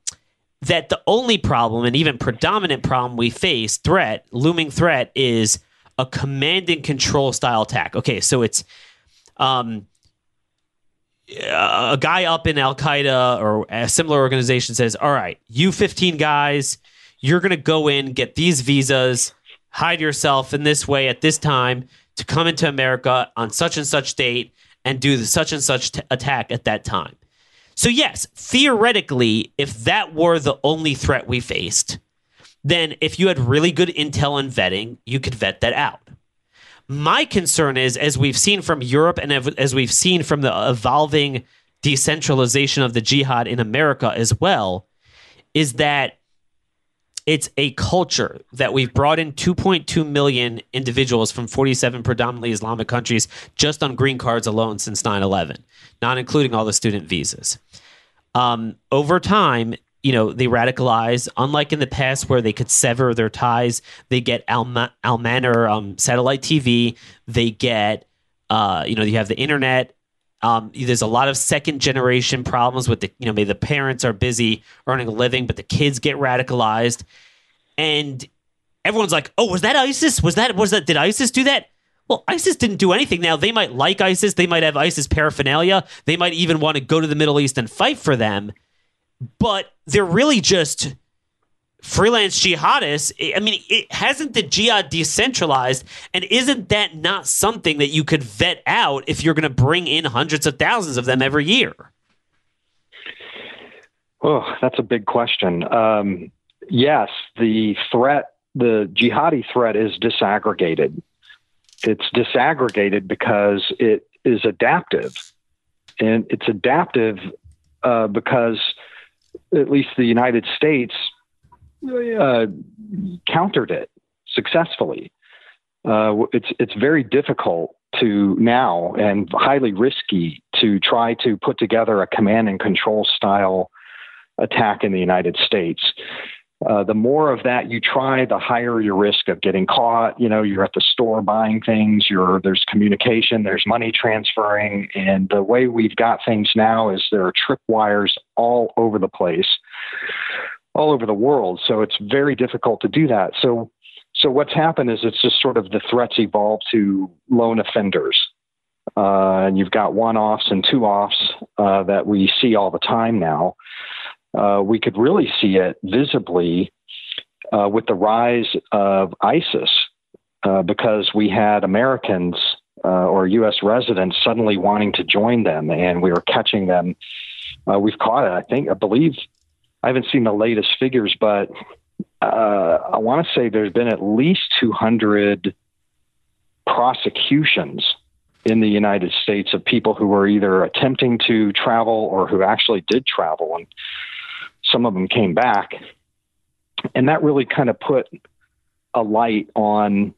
Speaker 2: that the only problem and even predominant problem we face, threat, looming threat, is a command and control style attack. Okay, so it's um, a guy up in Al Qaeda or a similar organization says, "All right, you 15 guys, you're going to go in, get these visas, hide yourself in this way at this time to come into America on such and such date and do the such and such t- attack at that time." So yes, theoretically, if that were the only threat we faced, then if you had really good intel and vetting, you could vet that out. My concern is, as we've seen from Europe and as we've seen from the evolving decentralization of the jihad in America as well, is that it's a culture that we've brought in 2.2 million individuals from 47 predominantly Islamic countries just on green cards alone since 9/11, not including all the student visas. Um, over time, you know, they radicalize. Unlike in the past, where they could sever their ties, they get Al, Al or um, satellite TV. They get, uh, you know, you have the internet. Um, there's a lot of second generation problems with the, you know, maybe the parents are busy earning a living, but the kids get radicalized, and everyone's like, "Oh, was that ISIS? Was that was that? Did ISIS do that?" Well, ISIS didn't do anything. Now they might like ISIS, they might have ISIS paraphernalia, they might even want to go to the Middle East and fight for them, but they're really just freelance jihadists. I mean, it hasn't the jihad decentralized, and isn't that not something that you could vet out if you're going to bring in hundreds of thousands of them every year?
Speaker 3: Oh, that's a big question. Um, yes, the threat, the jihadi threat, is disaggregated. It's disaggregated because it is adaptive, and it's adaptive uh, because at least the United States uh, countered it successfully. Uh, it's it's very difficult to now and highly risky to try to put together a command and control style attack in the United States. Uh, the more of that you try, the higher your risk of getting caught. You know, you're at the store buying things. You're there's communication, there's money transferring, and the way we've got things now is there are tripwires all over the place all over the world. So it's very difficult to do that. So so what's happened is it's just sort of the threats evolve to lone offenders. Uh, and you've got one offs and two offs uh, that we see all the time now. Uh, we could really see it visibly uh, with the rise of ISIS uh, because we had Americans uh, or U.S. residents suddenly wanting to join them, and we were catching them. we've caught it, I think, I believe I haven't seen the latest figures, but uh, I want to say there's been at least 200 prosecutions in the United States of people who were either attempting to travel or who actually did travel, and some of them came back. And that really kind of put a light on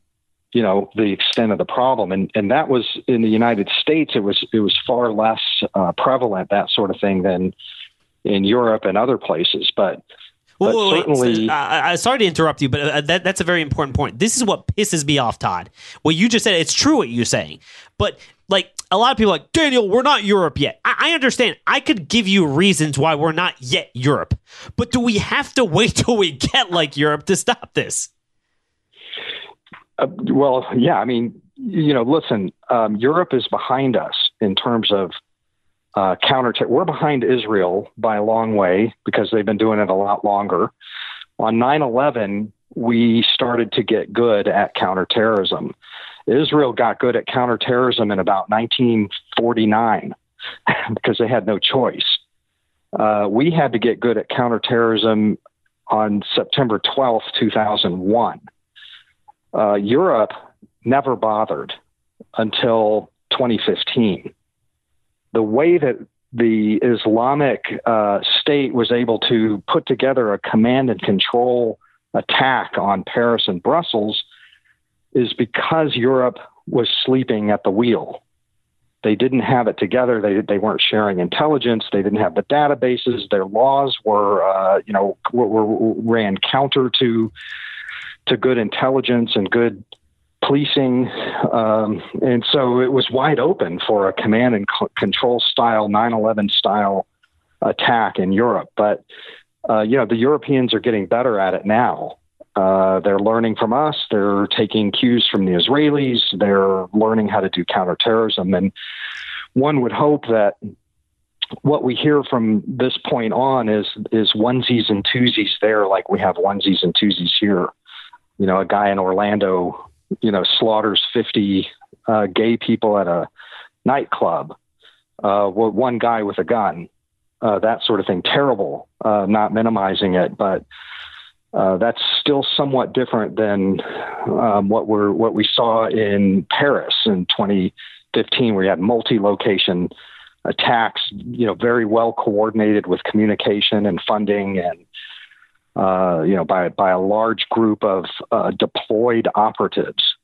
Speaker 3: you know the extent of the problem and and that was in the United States it was it was far less uh, prevalent that sort of thing than in Europe and other places. But but wait, certainly,
Speaker 2: wait. Uh, sorry to interrupt you, but uh, that, that's a very important point. This is what pisses me off, Todd. What you just said, it's true what you're saying, but like a lot of people like Daniel, we're not Europe yet. I, I understand. I could give you reasons why we're not yet Europe, but do we have to wait till we get like Europe to stop this?
Speaker 3: Uh, well, yeah. I mean, you know, listen, um, Europe is behind us in terms of uh, counter. We're behind Israel by a long way because they've been doing it a lot longer. On 9 11, we started to get good at counterterrorism. Israel got good at counterterrorism in about 1949 because they had no choice. Uh, we had to get good at counterterrorism on September 12th, 2001. Uh, Europe never bothered until 2015 the way that the Islamic uh, State was able to put together a command and control attack on Paris and Brussels is because Europe was sleeping at the wheel. They didn't have it together. They they weren't sharing intelligence. They didn't have the databases. Their laws were, uh, you know, were, were, ran counter to to good intelligence and good policing. Um, and so it was wide open for a command and control style, 9 11 style attack in Europe. But, uh, you know, the Europeans are getting better at it now. Uh, they're learning from us. They're taking cues from the Israelis. They're learning how to do counterterrorism. And one would hope that what we hear from this point on is is onesies and twosies there, like we have onesies and twosies here. You know, a guy in Orlando you know, slaughters 50 uh, gay people at a nightclub, uh, one guy with a gun, uh, that sort of thing. Terrible, uh, not minimizing it, but uh, that's still somewhat different than um, what we're what we saw in Paris in 2015, where you had multi-location attacks, you know, very well coordinated with communication and funding and uh, you know, by by a large group of uh, deployed operatives.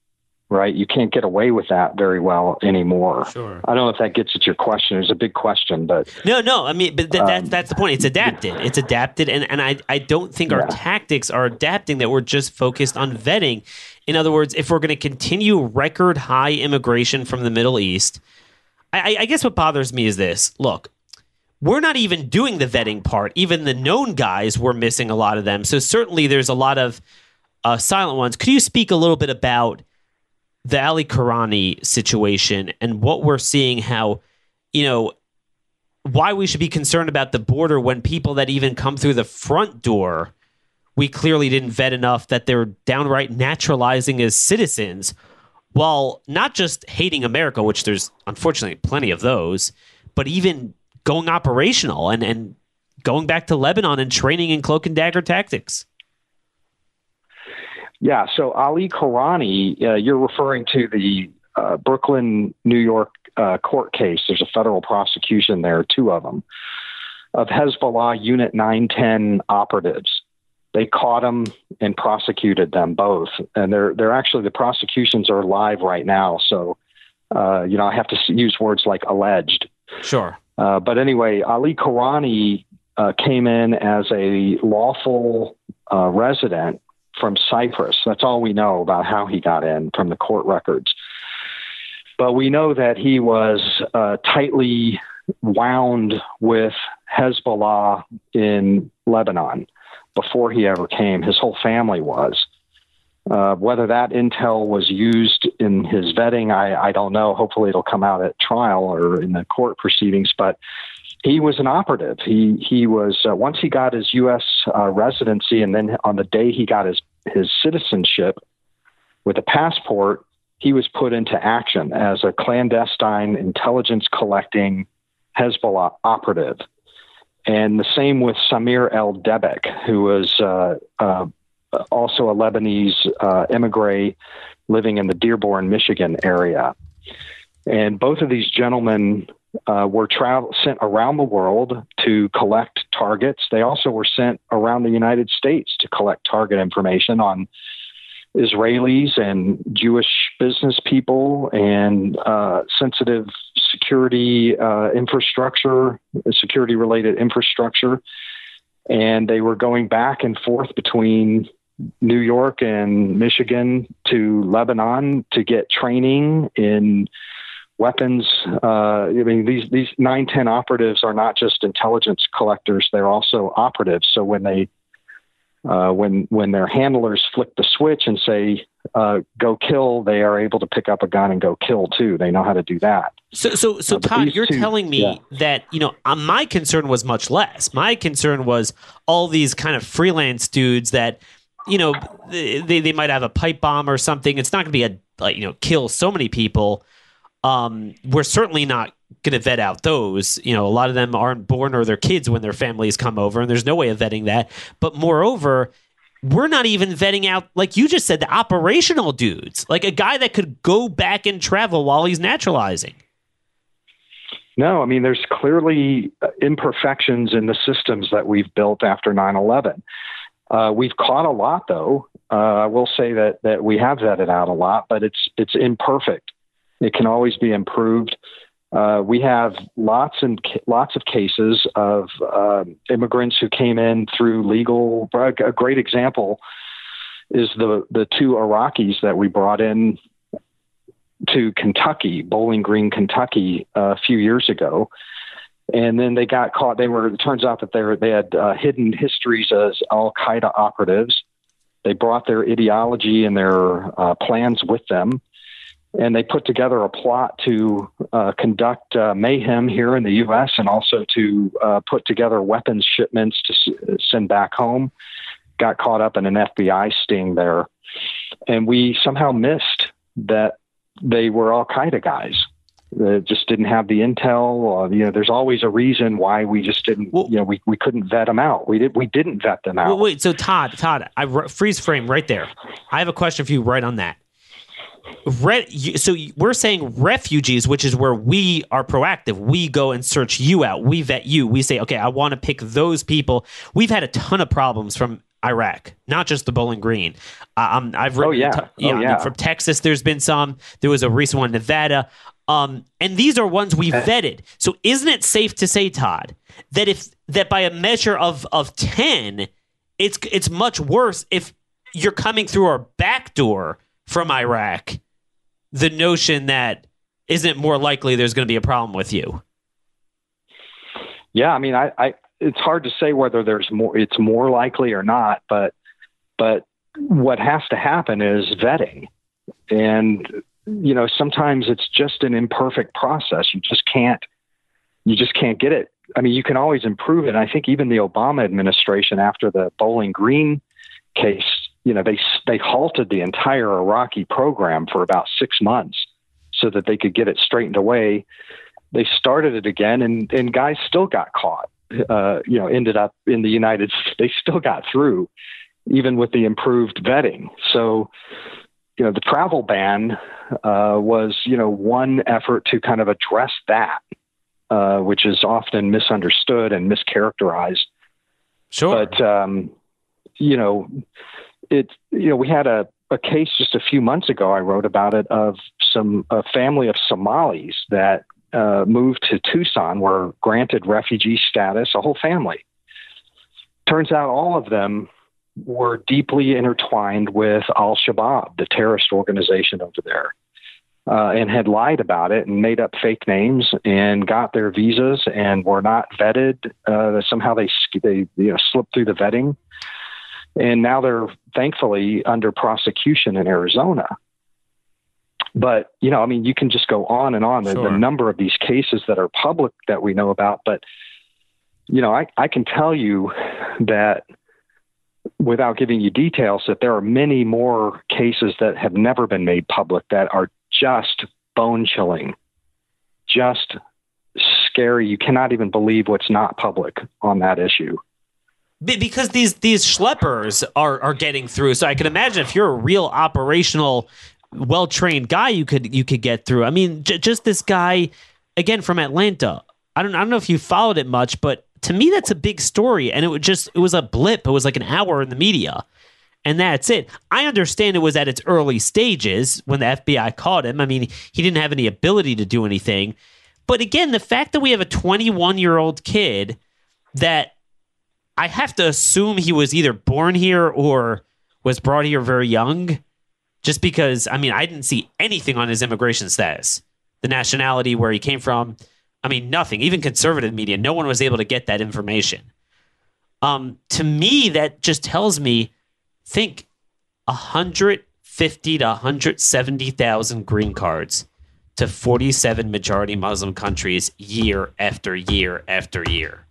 Speaker 3: Right, you can't get away with that very well anymore.
Speaker 2: Sure.
Speaker 3: I don't know if that gets at your question. It's a big question, but
Speaker 2: No, no. I mean, but th- that's
Speaker 3: Um,
Speaker 2: that's the point. It's adapted. It's adapted, and and I I don't think our tactics are adapting. That we're just focused on vetting. In other words, if we're going to continue record high immigration from the Middle East, I, I- I guess what bothers me is this. Look, we're not even doing the vetting part. Even the known guys, we're missing a lot of them. So certainly, there's a lot of uh, silent ones. Could you speak a little bit about the Ali Kourani situation and what we're seeing? How you know why we should be concerned about the border when people that even come through the front door, we clearly didn't vet enough that they're downright naturalizing as citizens, while not just hating America, which there's unfortunately plenty of those, but even going operational and, and going back to Lebanon and training in cloak and dagger tactics.
Speaker 3: Yeah, so Ali Kourani, uh, you're referring to the uh, Brooklyn, New York uh, court case. There's a federal prosecution there, two of them, of Hezbollah Unit 910 operatives. They caught them and prosecuted them both, and they're they're actually the prosecutions are live right now. So, uh, you know, I have to use words like alleged.
Speaker 2: Sure.
Speaker 3: Uh, but anyway, Ali Kourani uh, came in as a lawful uh, resident from Cyprus. That's all we know about how he got in from the court records. But we know that he was uh, tightly wound with Hezbollah in Lebanon before he ever came. His whole family was. Uh, whether that intel was used in his vetting, I, I don't know. Hopefully, it'll come out at trial or in the court proceedings. But he was an operative. He he was uh, once he got his U.S. Uh, residency, and then on the day he got his his citizenship with a passport, he was put into action as a clandestine intelligence collecting Hezbollah operative. And the same with Samer El Debek, who was uh, uh, also a Lebanese uh, emigre living in the Dearborn, Michigan area. And both of these gentlemen uh, were travel sent around the world to collect targets. They also were sent around the United States to collect target information on Israelis and Jewish business people and uh, sensitive security uh, infrastructure, security related infrastructure. And they were going back and forth between New York and Michigan to Lebanon to get training in weapons. Uh, I mean, these these nine ten operatives are not just intelligence collectors; they're also operatives. So when they uh, when when their handlers flick the switch and say uh, "go kill," they are able to pick up a gun and go kill too. They know how to do that.
Speaker 2: So, so, so,
Speaker 3: Uh,
Speaker 2: Todd, you're
Speaker 3: two-
Speaker 2: telling me
Speaker 3: yeah.
Speaker 2: that you know uh, my concern was much less. My concern was all these kind of freelance dudes that you know they they might have a pipe bomb or something. It's not going to be a like you know kill so many people. Um, we're certainly not going to vet out those. You know, a lot of them aren't born or their kids when their families come over, and there's no way of vetting that. But moreover, we're not even vetting out, like you just said, the operational dudes, like a guy that could go back and travel while he's naturalizing.
Speaker 3: No, I mean, there's clearly uh, imperfections in the systems that we've built after 9 11. Uh, we've caught a lot, though. Uh, I will say that, that we have vetted out a lot, but it's, it's imperfect. It can always be improved. Uh, we have lots and lots of cases of um immigrants who came in through legal. A great example is the the two Iraqis that we brought in to Kentucky, Bowling Green, Kentucky, uh, a few years ago, and then they got caught. They were. It turns out that they were they had uh, hidden histories as Al Qaeda operatives. They brought their ideology and their uh, plans with them, and they put together a plot to uh, conduct uh, mayhem here in the U.S. and also to uh, put together weapons shipments to s- send back home. Got caught up in an FBI sting there, and we somehow missed that they were Al Qaeda guys. They just didn't have the intel. You know, there's always a reason why we just didn't.
Speaker 2: Well-
Speaker 3: you know, we, we couldn't vet them out. We did. We didn't vet them out.
Speaker 2: Well, wait, so Todd, Todd, I r- freeze frame right there. I have a question for you right on that. Re- so we're saying refugees, which is where we are proactive. We go and search you out. We vet you. We say, okay, I want to pick those people. We've had a ton of problems from Iraq, not just the Bowling Green. Um, I've written,
Speaker 3: oh, yeah.
Speaker 2: T- yeah,
Speaker 3: oh, yeah.
Speaker 2: from Texas. There's been some. There was a recent one in Nevada. Um, and these are ones we vetted. So isn't it safe to say, Todd, that if that by a measure of of ten, it's it's much worse if you're coming through our back door from Iraq. The notion that isn't more likely there's going to be a problem with you.
Speaker 3: Yeah, I mean, I, I it's hard to say whether there's more it's more likely or not, but but what has to happen is vetting. And you know, sometimes it's just an imperfect process. You just can't you just can't get it. I mean, you can always improve it. I think even the Obama administration after the Bowling Green case, you know, they they halted the entire Iraqi program for about 6 months so that they could get it straightened away. They started it again and and guys still got caught uh, you know, ended up in the United States. They still got through, even with the improved vetting. So, you know, the travel ban uh, was, you know, one effort to kind of address that, uh, which is often misunderstood and mischaracterized.
Speaker 2: Sure.
Speaker 3: But, um, you know, it, you know, we had a, a case just a few months ago, I wrote about it, of some, a family of Somalis that uh, moved to Tucson, were granted refugee status, a whole family. Turns out all of them were deeply intertwined with Al Shabaab, the terrorist organization over there, uh, and had lied about it and made up fake names and got their visas and were not vetted. Uh, somehow they they you know slipped through the vetting, and now they're thankfully under prosecution in Arizona. But you know i mean you can just go on and on. The,
Speaker 2: Sure.
Speaker 3: the number of these cases that are public that we know about but you know I, I can tell you that without giving you details that there are many more cases that have never been made public that are just bone chilling just scary. You cannot even believe what's not public on that issue
Speaker 2: because these these schleppers are are getting through. So I can imagine if you're a real operational, well trained guy, you could you could get through. I mean, j- just this guy again from Atlanta. I don't I don't know if you followed it much, but to me that's a big story, and it was just it was a blip. It was like an hour in the media. And that's it. I understand it was at its early stages when the FBI caught him. I mean, he didn't have any ability to do anything. But again, the fact that we have a 21 year old kid that I have to assume he was either born here or was brought here very young. Just because, I mean, I didn't see anything on his immigration status, the nationality, where he came from. I mean, nothing. Even conservative media, no one was able to get that information. Um, to me, that just tells me, think 150 to 170,000 green cards to 47 majority Muslim countries year after year after year.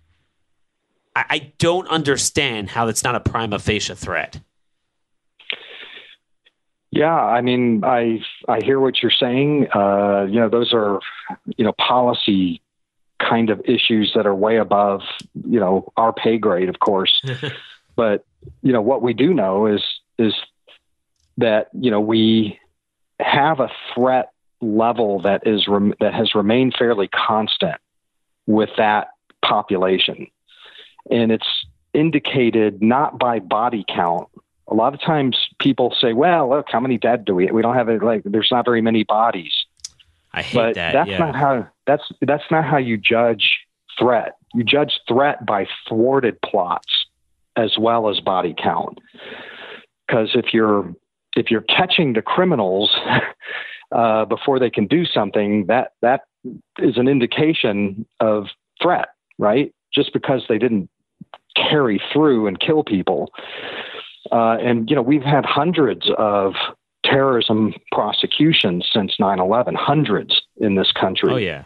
Speaker 2: I, I don't understand how that's not a prima facie threat.
Speaker 3: Yeah, I mean, I I hear what you're saying. Uh, you know, those are you know policy kind of issues that are way above you know our pay grade, of course. but you know what we do know is is that you know we have a threat level that is rem- that has remained fairly constant with that population, and it's indicated not by body count a lot of times people say, "Well, look, how many dead do we? We don't have it. Like, there's not very many bodies."
Speaker 2: I hate
Speaker 3: But
Speaker 2: that.
Speaker 3: that's
Speaker 2: yeah.
Speaker 3: not how that's that's not how you judge threat. You judge threat by thwarted plots as well as body count. Because if you're if you're catching the criminals uh, before they can do something, that that is an indication of threat, right? Just because they didn't carry through and kill people. Uh, and you know we've had hundreds of terrorism prosecutions since 9/11, hundreds in this country.
Speaker 2: oh yeah.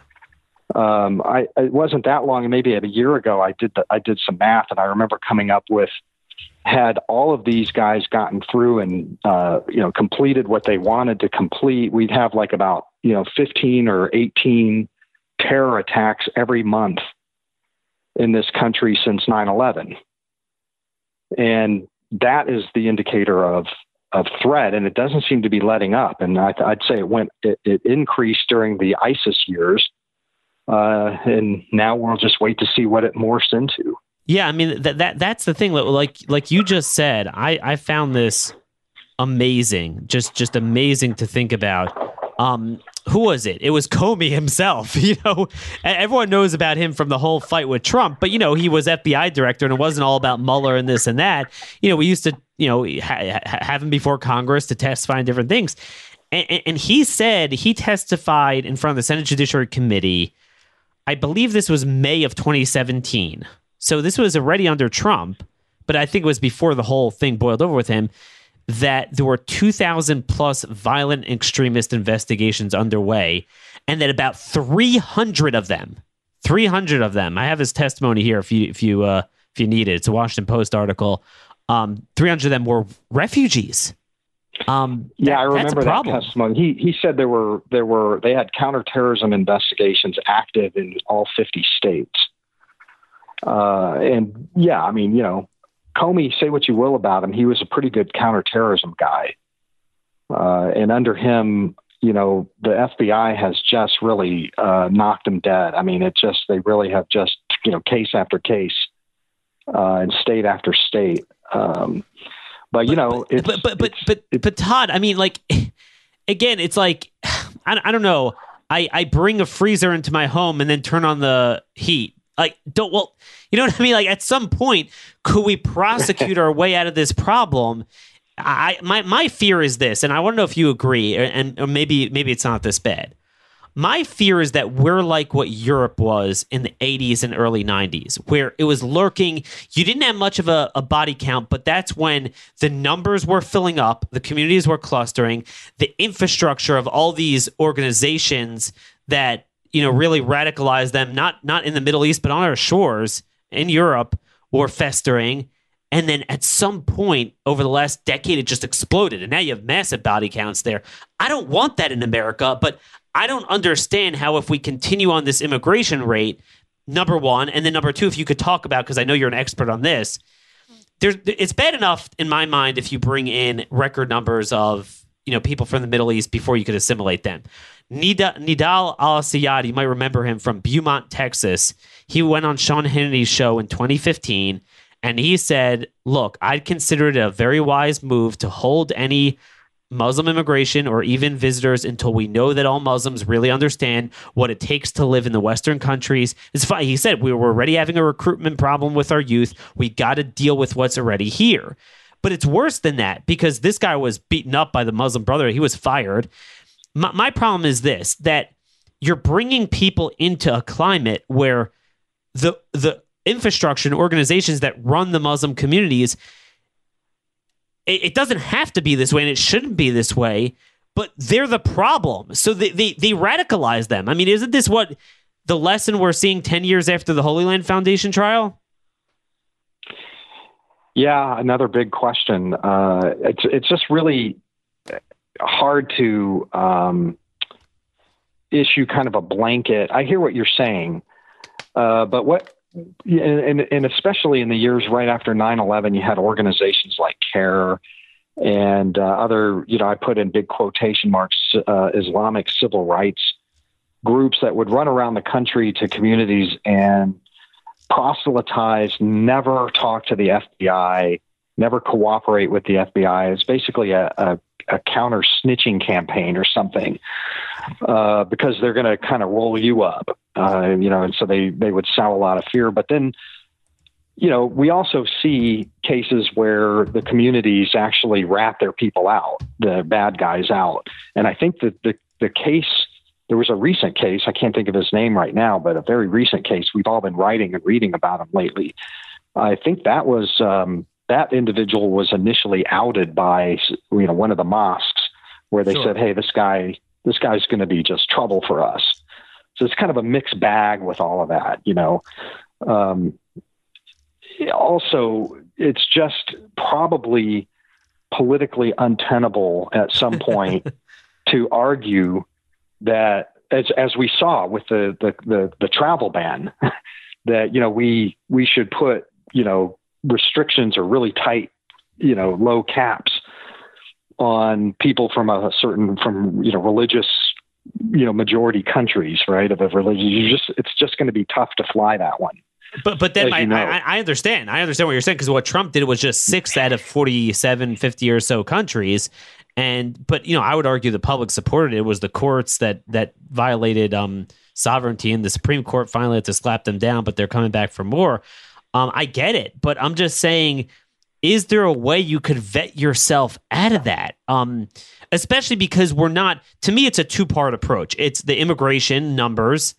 Speaker 3: Um, I it wasn't that long, maybe a year ago. I did the, I did some math, and I remember coming up with had all of these guys gotten through and uh, you know completed what they wanted to complete, we'd have like about you know 15 or 18 terror attacks every month in this country since 9/11, and that is the indicator of of threat, and it doesn't seem to be letting up. And I, I'd say it went it, it increased during the ISIS years, uh, and now we'll just wait to see what it morphs into.
Speaker 2: Yeah, I mean that that that's the thing. Like like you just said, I I found this amazing, just just amazing to think about. Um, who was it? It was Comey himself. You know, everyone knows about him from the whole fight with Trump, but you know, he was FBI director, and it wasn't all about Mueller and this and that. You know, we used to, you know, ha- have him before Congress to testify on different things, and, and he said he testified in front of the Senate Judiciary Committee. I believe this was May of 2017. So this was already under Trump, but I think it was before the whole thing boiled over with him that there were 2,000 plus violent extremist investigations underway, and that about 300 of them, 300 of them, I have his testimony here if you if you uh, if you need it. It's a Washington Post article. Um, 300 of them were refugees.
Speaker 3: Um, yeah, that, I remember that testimony. He he said there were there were they had counterterrorism investigations active in all 50 states. Uh, and yeah, I mean, you know, Comey, say what you will about him, he was a pretty good counterterrorism guy. Uh, and under him, you know, the FBI has just really uh, knocked him dead. I mean, it just, they really have just, you know, case after case uh, and state after state. Um, but, you know,
Speaker 2: but, but, but, but, but, but, Todd, I mean, like, again, it's like, I, I don't know. I, I bring a freezer into my home and then turn on the heat like, don't, well, you know what I mean? Like, at some point, could we prosecute our way out of this problem? I, my, my fear is this, and I want to know if you agree, and or maybe, maybe it's not this bad. My fear is that we're like what Europe was in the 80s and early 90s, where it was lurking. You didn't have much of a, a, body count, but that's when the numbers were filling up, the communities were clustering, the infrastructure of all these organizations that you know, really radicalize them, not not in the Middle East, but on our shores in Europe, were festering. And then at some point over the last decade, it just exploded. And now you have massive body counts there. I don't want that in America, but I don't understand how, if we continue on this immigration rate, number one, and then number two, if you could talk about, because I know you're an expert on this, there's, it's bad enough in my mind if you bring in record numbers of you know people from the Middle East before you could assimilate them. Nida, Nidal Al Sayad, you might remember him from Beaumont, Texas. He went on Sean Hannity's show in 2015 and he said, Look, I'd consider it a very wise move to hold any Muslim immigration or even visitors until we know that all Muslims really understand what it takes to live in the Western countries. It's fine. He said, We were already having a recruitment problem with our youth. We got to deal with what's already here. But it's worse than that because this guy was beaten up by the Muslim brother. He was fired. My, my problem is this that you're bringing people into a climate where the the infrastructure and organizations that run the Muslim communities it, it, doesn't have to be this way and it shouldn't be this way, but they're the problem. So they, they they radicalize them. I mean, isn't this what the lesson we're seeing 10 years after the Holy Land Foundation trial?
Speaker 3: Yeah, another big question. Uh, it's it's just really hard to um, issue kind of a blanket. I hear what you're saying, uh, but what, and, and, especially in the years right after 9 11, you had organizations like CAIR and uh, other, you know, I put in big quotation marks, uh, Islamic civil rights groups that would run around the country to communities and proselytize, never talk to the FBI, never cooperate with the FBI. It's basically a, a a counter snitching campaign or something uh, because they're going to kind of roll you up, uh, you know, and so they they would sow a lot of fear. But then, you know, we also see cases where the communities actually rat their people out, the bad guys out, and I think that the the case. There was a recent case, I can't think of his name right now, but a very recent case we've all been writing and reading about him lately. I think that was um, that individual was initially outed by you know one of the mosques where they sure. said, "Hey, this guy this guy's going to be just trouble for us." So it's kind of a mixed bag with all of that, you know. Um, also, it's just probably politically untenable at some point to argue that, as as we saw with the the the, the travel ban, that you know we we should put you know restrictions or really tight, you know, low caps on people from a certain from you know religious you know majority countries right of a religion you just it's just going to be tough to fly that one
Speaker 2: But but then my,
Speaker 3: you know.
Speaker 2: I, I understand. I understand what you're saying because what Trump did was just six out of 47, 50 or so countries. And but you know, I would argue the public supported it. It was the courts that that violated um sovereignty and the Supreme Court finally had to slap them down, but they're coming back for more. Um, I get it, but I'm just saying, is there a way you could vet yourself out of that? Um, especially because we're not to me, it's a two-part approach. It's the immigration numbers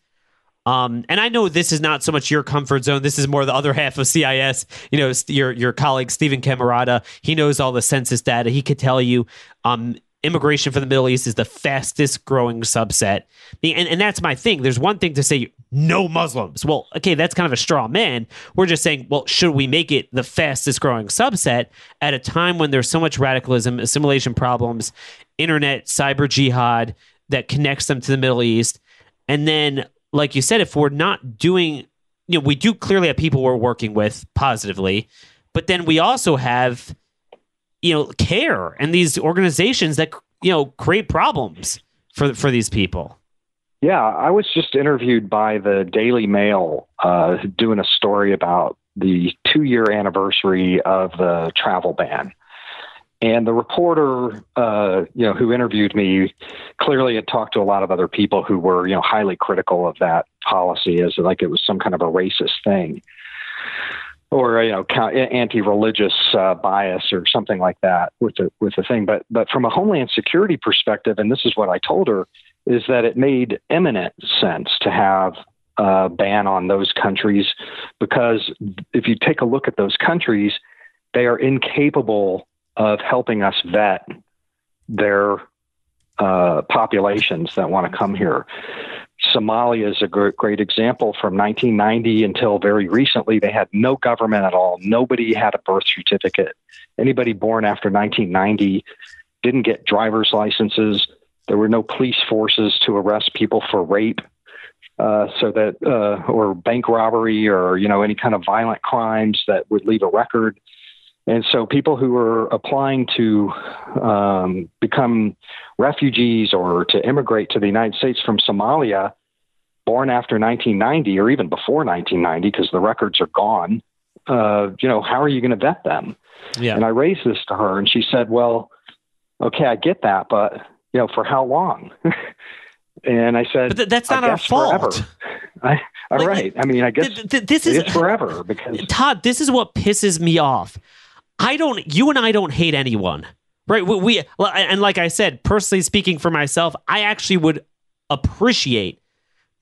Speaker 2: um, and I know this is not so much your comfort zone. This is more the other half of CIS. You know, your your colleague Steven Camarota. He knows all the census data. He could tell you um, immigration from the Middle East is the fastest growing subset. And, and that's my thing. There's one thing to say no Muslims. Well, okay, that's kind of a straw man. We're just saying, well, should we make it the fastest growing subset at a time when there's so much radicalism, assimilation problems, internet, cyber jihad that connects them to the Middle East? And then like you said, if we're not doing, you know, we do clearly have people we're working with positively, but then we also have, you know, CAIR and these organizations that you know create problems for for these people.
Speaker 3: Yeah, I was just interviewed by the Daily Mail uh, doing a story about the two year anniversary of the travel ban. And the reporter, uh, you know, who interviewed me, clearly had talked to a lot of other people who were, you know, highly critical of that policy as like it was some kind of a racist thing, or you know, anti-religious uh, bias or something like that with the with the thing. But but from a homeland security perspective, and this is what I told her, is that it made eminent sense to have a ban on those countries because if you take a look at those countries, they are incapable of helping us vet their uh, populations that want to come here. Somalia is a great, great example. From 1990 until very recently, they had no government at all. Nobody had a birth certificate. Anybody born after 1990 didn't get driver's licenses. There were no police forces to arrest people for rape. Uh, so that uh, or bank robbery or you know any kind of violent crimes that would leave a record and so people who were applying to um, become refugees or to immigrate to the United States from Somalia, born after 1990 or even before 1990, because the records are gone, uh, you know, how are you going to vet them?
Speaker 2: Yeah.
Speaker 3: And I raised this to her, and she said, "Well, okay, I get that, but you know, for how long?" and I said,
Speaker 2: "But th- that's not our fault."
Speaker 3: Forever. I, all
Speaker 2: Like,
Speaker 3: right. I mean, I guess
Speaker 2: th- th- this is
Speaker 3: forever because
Speaker 2: Todd, this is what pisses me off. I don't, you and I don't hate anyone, right? We, we, and like I said, personally speaking for myself, I actually would appreciate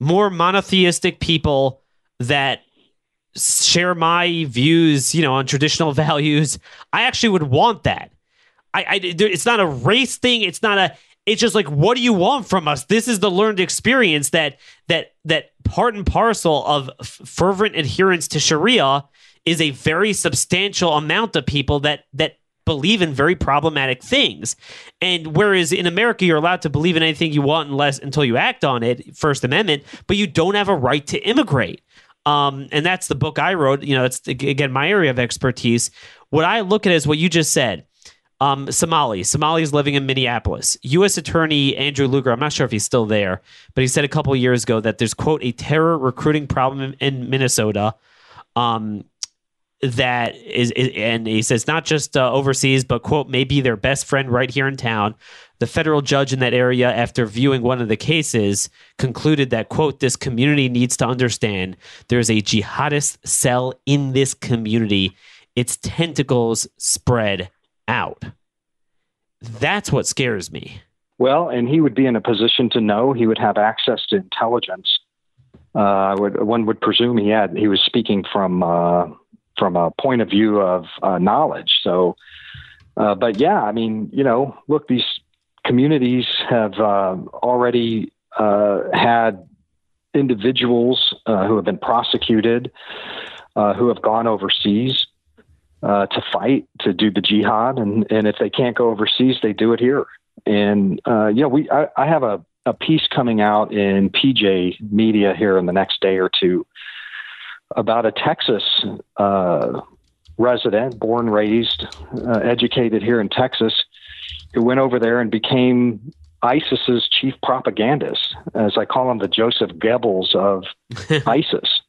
Speaker 2: more monotheistic people that share my views, you know, on traditional values. I actually would want that. I, I it's not a race thing. It's not a. It's just like, what do you want from us? This is the learned experience that that that part and parcel of f- fervent adherence to Sharia is a very substantial amount of people that that believe in very problematic things. And whereas in America you're allowed to believe in anything you want unless until you act on it, First Amendment, but you don't have a right to immigrate. Um, and that's the book I wrote. You know, it's again my area of expertise. What I look at is what you just said. Um, Somali. Somali is living in Minneapolis. U.S. Attorney Andrew Luger, I'm not sure if he's still there, but he said a couple years ago that there's, quote, a terror recruiting problem in, in Minnesota. Um, that is, is, and he says not just uh, overseas, but quote, maybe their best friend right here in town. The federal judge in that area, after viewing one of the cases, concluded that quote, this community needs to understand there's a jihadist cell in this community. Its tentacles spread out. That's what scares me.
Speaker 3: Well, and he would be in a position to know. He would have access to intelligence. Uh, would, one would presume he had. He was speaking from uh, from a point of view of uh, knowledge. So, uh, but yeah, I mean, you know, look, these communities have uh, already uh, had individuals who have been prosecuted, who have gone overseas uh, to fight to do the jihad, and and if they can't go overseas, they do it here. And uh, you know, we I, I have a a piece coming out in PJ Media here in the next day or two about a Texas uh, resident, born, raised, uh, educated here in Texas, who went over there and became ISIS's chief propagandist, as I call him, the Joseph Goebbels of ISIS.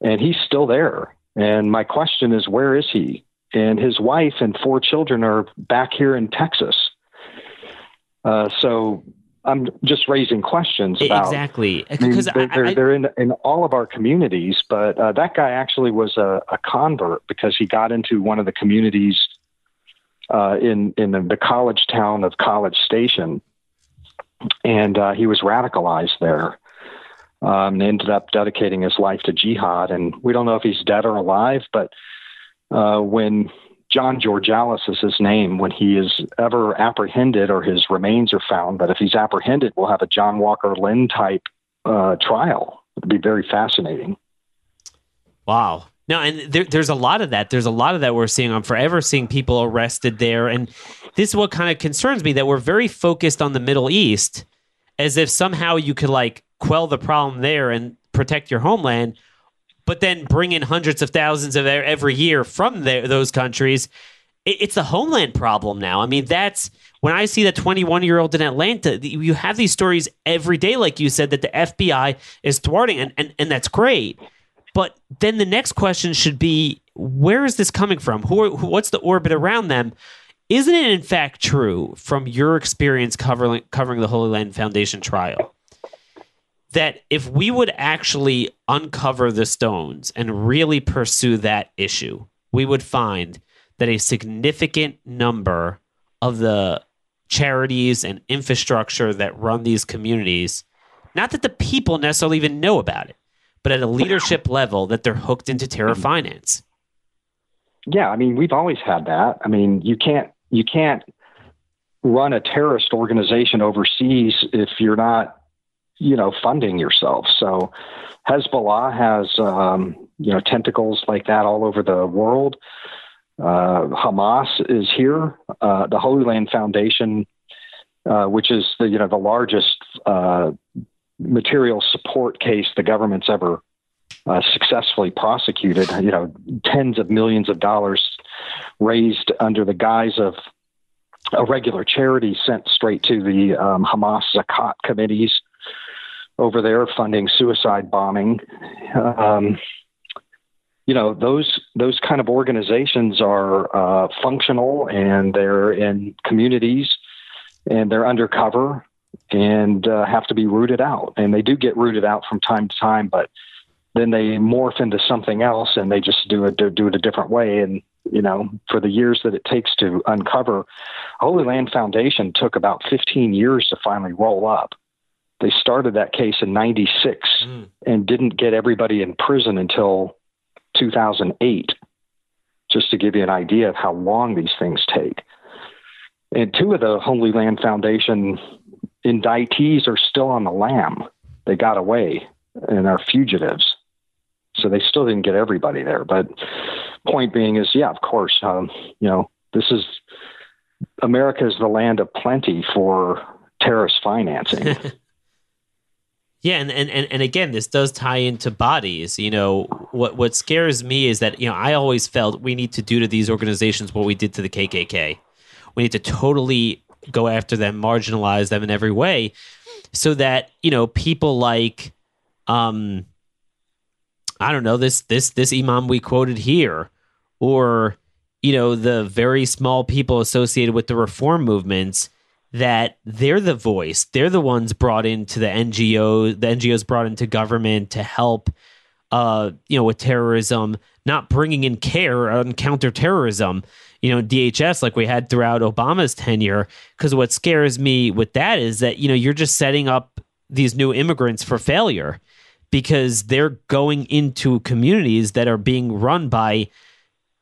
Speaker 3: and he's still there. And my question is, where is he? And his wife and four children are back here in Texas. Uh, so I'm just raising questions about
Speaker 2: exactly
Speaker 3: because I mean, they're, they're, in in all of our communities. But uh, that guy actually was a, a, convert because he got into one of the communities uh, in in the, the, college town of College Station, and uh, he was radicalized there. Um, and ended up dedicating his life to jihad. And we don't know if he's dead or alive, but uh, when John Georgelas is his name. When he is ever apprehended or his remains are found, but if he's apprehended, we'll have a John Walker Lindh type uh, trial. It'd be very fascinating.
Speaker 2: Wow. No, and there, there's a lot of that. There's a lot of that we're seeing. I'm forever seeing people arrested there. And this is what kind of concerns me that we're very focused on the Middle East as if somehow you could like quell the problem there and protect your homeland but then bring in hundreds of thousands of every year from the, those countries. It, it's a homeland problem now. I mean, that's when I see that 21 year old in Atlanta, you have these stories every day, like you said, that the FBI is thwarting, and, and, and that's great. But then the next question should be where is this coming from? Who, who, what's the orbit around them? Isn't it in fact true from your experience covering covering the Holy Land Foundation trial that if we would actually uncover the stones and really pursue that issue, we would find that a significant number of the charities and infrastructure that run these communities, not that the people necessarily even know about it, but at a leadership level, that they're hooked into terror mm-hmm. finance.
Speaker 3: Yeah, I mean, we've always had that. I mean, you can't you can't run a terrorist organization overseas if you're not you know, funding yourself. So Hezbollah has, um, you know, tentacles like that all over the world. Uh, Hamas is here. Uh, the Holy Land Foundation, uh, which is the, you know, the largest uh, material support case the government's ever uh, successfully prosecuted, you know, tens of millions of dollars raised under the guise of a regular charity sent straight to the um, Hamas Zakat committees over there funding suicide bombing. Um, you know those those kind of organizations are uh, functional and they're in communities and they're undercover and uh, have to be rooted out. And they do get rooted out from time to time but then they morph into something else and they just do it do it a different way. And you know for the years that it takes to uncover holy land foundation took about 15 years to finally roll up they started that case in 96 mm. and didn't get everybody in prison until 2008, just to give you an idea of how long these things take. And two of the Holy Land Foundation indictees are still on the lam. They got away and are fugitives. So they still didn't get everybody there. But point being is, yeah, of course, um, you know, this is America is the land of plenty for terrorist financing.
Speaker 2: Yeah, and, and, and, and again, this does tie into bodies. You know, what what scares me is that, you know, I always felt we need to do to these organizations what we did to the KKK. We need to totally go after them, marginalize them in every way, so that, you know, people like um I don't know, this this this imam we quoted here, or, you know, the very small people associated with the reform movements that they're the voice. They're the ones brought into the NGO. The NGOs brought into government to help, uh, you know, with terrorism, not bringing in CAIR on counterterrorism. You know, DHS like we had throughout Obama's tenure. Because what scares me with that is that you know you're just setting up these new immigrants for failure because they're going into communities that are being run by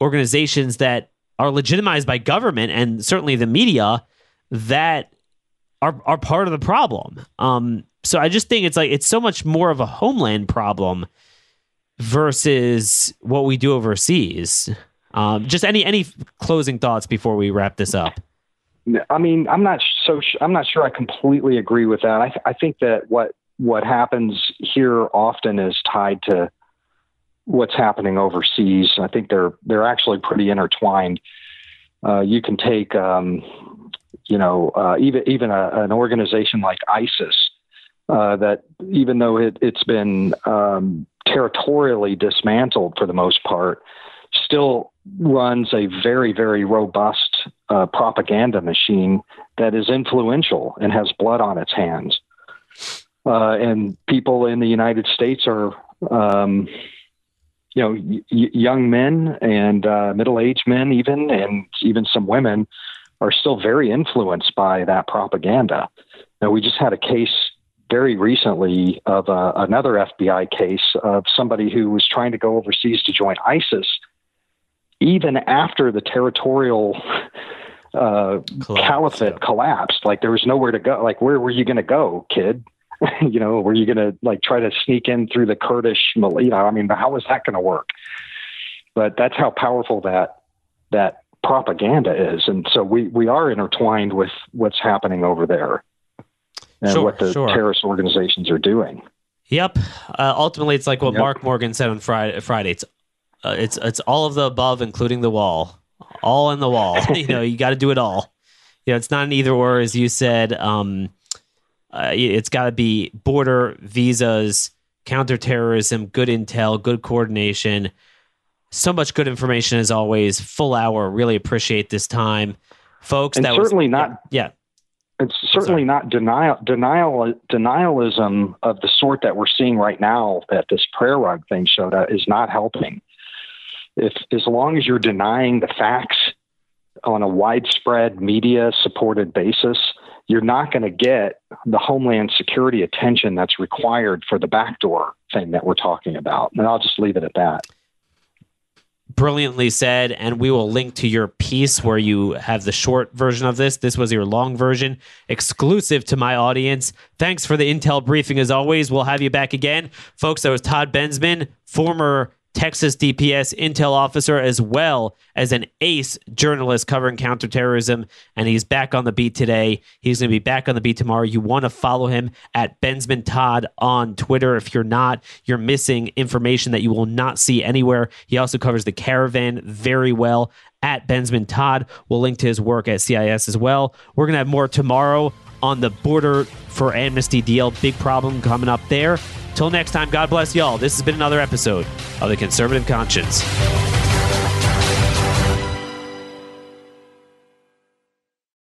Speaker 2: organizations that are legitimized by government and certainly the media that are are part of the problem. Um, so I just think it's like it's so much more of a homeland problem versus what we do overseas. Um, just any any closing thoughts before we wrap this up?
Speaker 3: I mean, I'm not so I'm not sure I completely agree with that. I, th- I think that what what happens here often is tied to what's happening overseas. I think they're they're actually pretty intertwined. Uh, you can take um, you know, uh, even even a, an organization like ISIS, uh, that even though it, has been um, territorially dismantled for the most part, still runs a very, very robust uh, propaganda machine that is influential and has blood on its hands. Uh, and people in the United States are, um, you know, y- young men and uh, middle-aged men, even, and even some women, are still very influenced by that propaganda. Now, we just had a case very recently of uh, another FBI case of somebody who was trying to go overseas to join ISIS, even after the territorial uh, Collapse, caliphate yeah. collapsed. Like there was nowhere to go. Like where were you going to go, kid? you know, were you going to like try to sneak in through the Kurdish? You know, I mean, how was that going to work? But that's how powerful that that propaganda is, and so we we are intertwined with what's happening over there and sure, what the sure. terrorist organizations are doing.
Speaker 2: Yep. Uh, ultimately, it's like what yep. Mark Morgan said on Friday. Friday. It's uh, it's it's all of the above, including the wall, all in the wall. you know, you got to do it all. You know, it's not an either or, as you said. Um, uh, it's got to be border visas, counterterrorism, good intel, good coordination. So much good information as always. Full hour. Really appreciate this time, folks.
Speaker 3: And
Speaker 2: that
Speaker 3: certainly
Speaker 2: was,
Speaker 3: not.
Speaker 2: Yeah.
Speaker 3: It's certainly Sorry. not denial, denial, denialism of the sort that we're seeing right now that this prayer rug thing showed up is not helping. If as long as you're denying the facts on a widespread media supported basis, you're not going to get the homeland security attention that's required for the backdoor thing that we're talking about. And I'll just leave it at that
Speaker 2: brilliantly said and we will link to your piece where you have the short version of this. This was your long version exclusive to my audience. Thanks for the intel briefing as always. We'll have you back again. Folks that was todd bensman former Texas DPS intel officer, as well as an ace journalist covering counterterrorism. And he's back on the beat today. He's going to be back on the beat tomorrow. You want to follow him at Bensman Todd on Twitter. If you're not, you're missing information that you will not see anywhere. He also covers the caravan very well at Bensman Todd. We'll link to his work at CIS as well. We're going to have more tomorrow on the border for amnesty deal. Big problem coming up there. Till next time, God bless y'all. This has been another episode of The Conservative Conscience.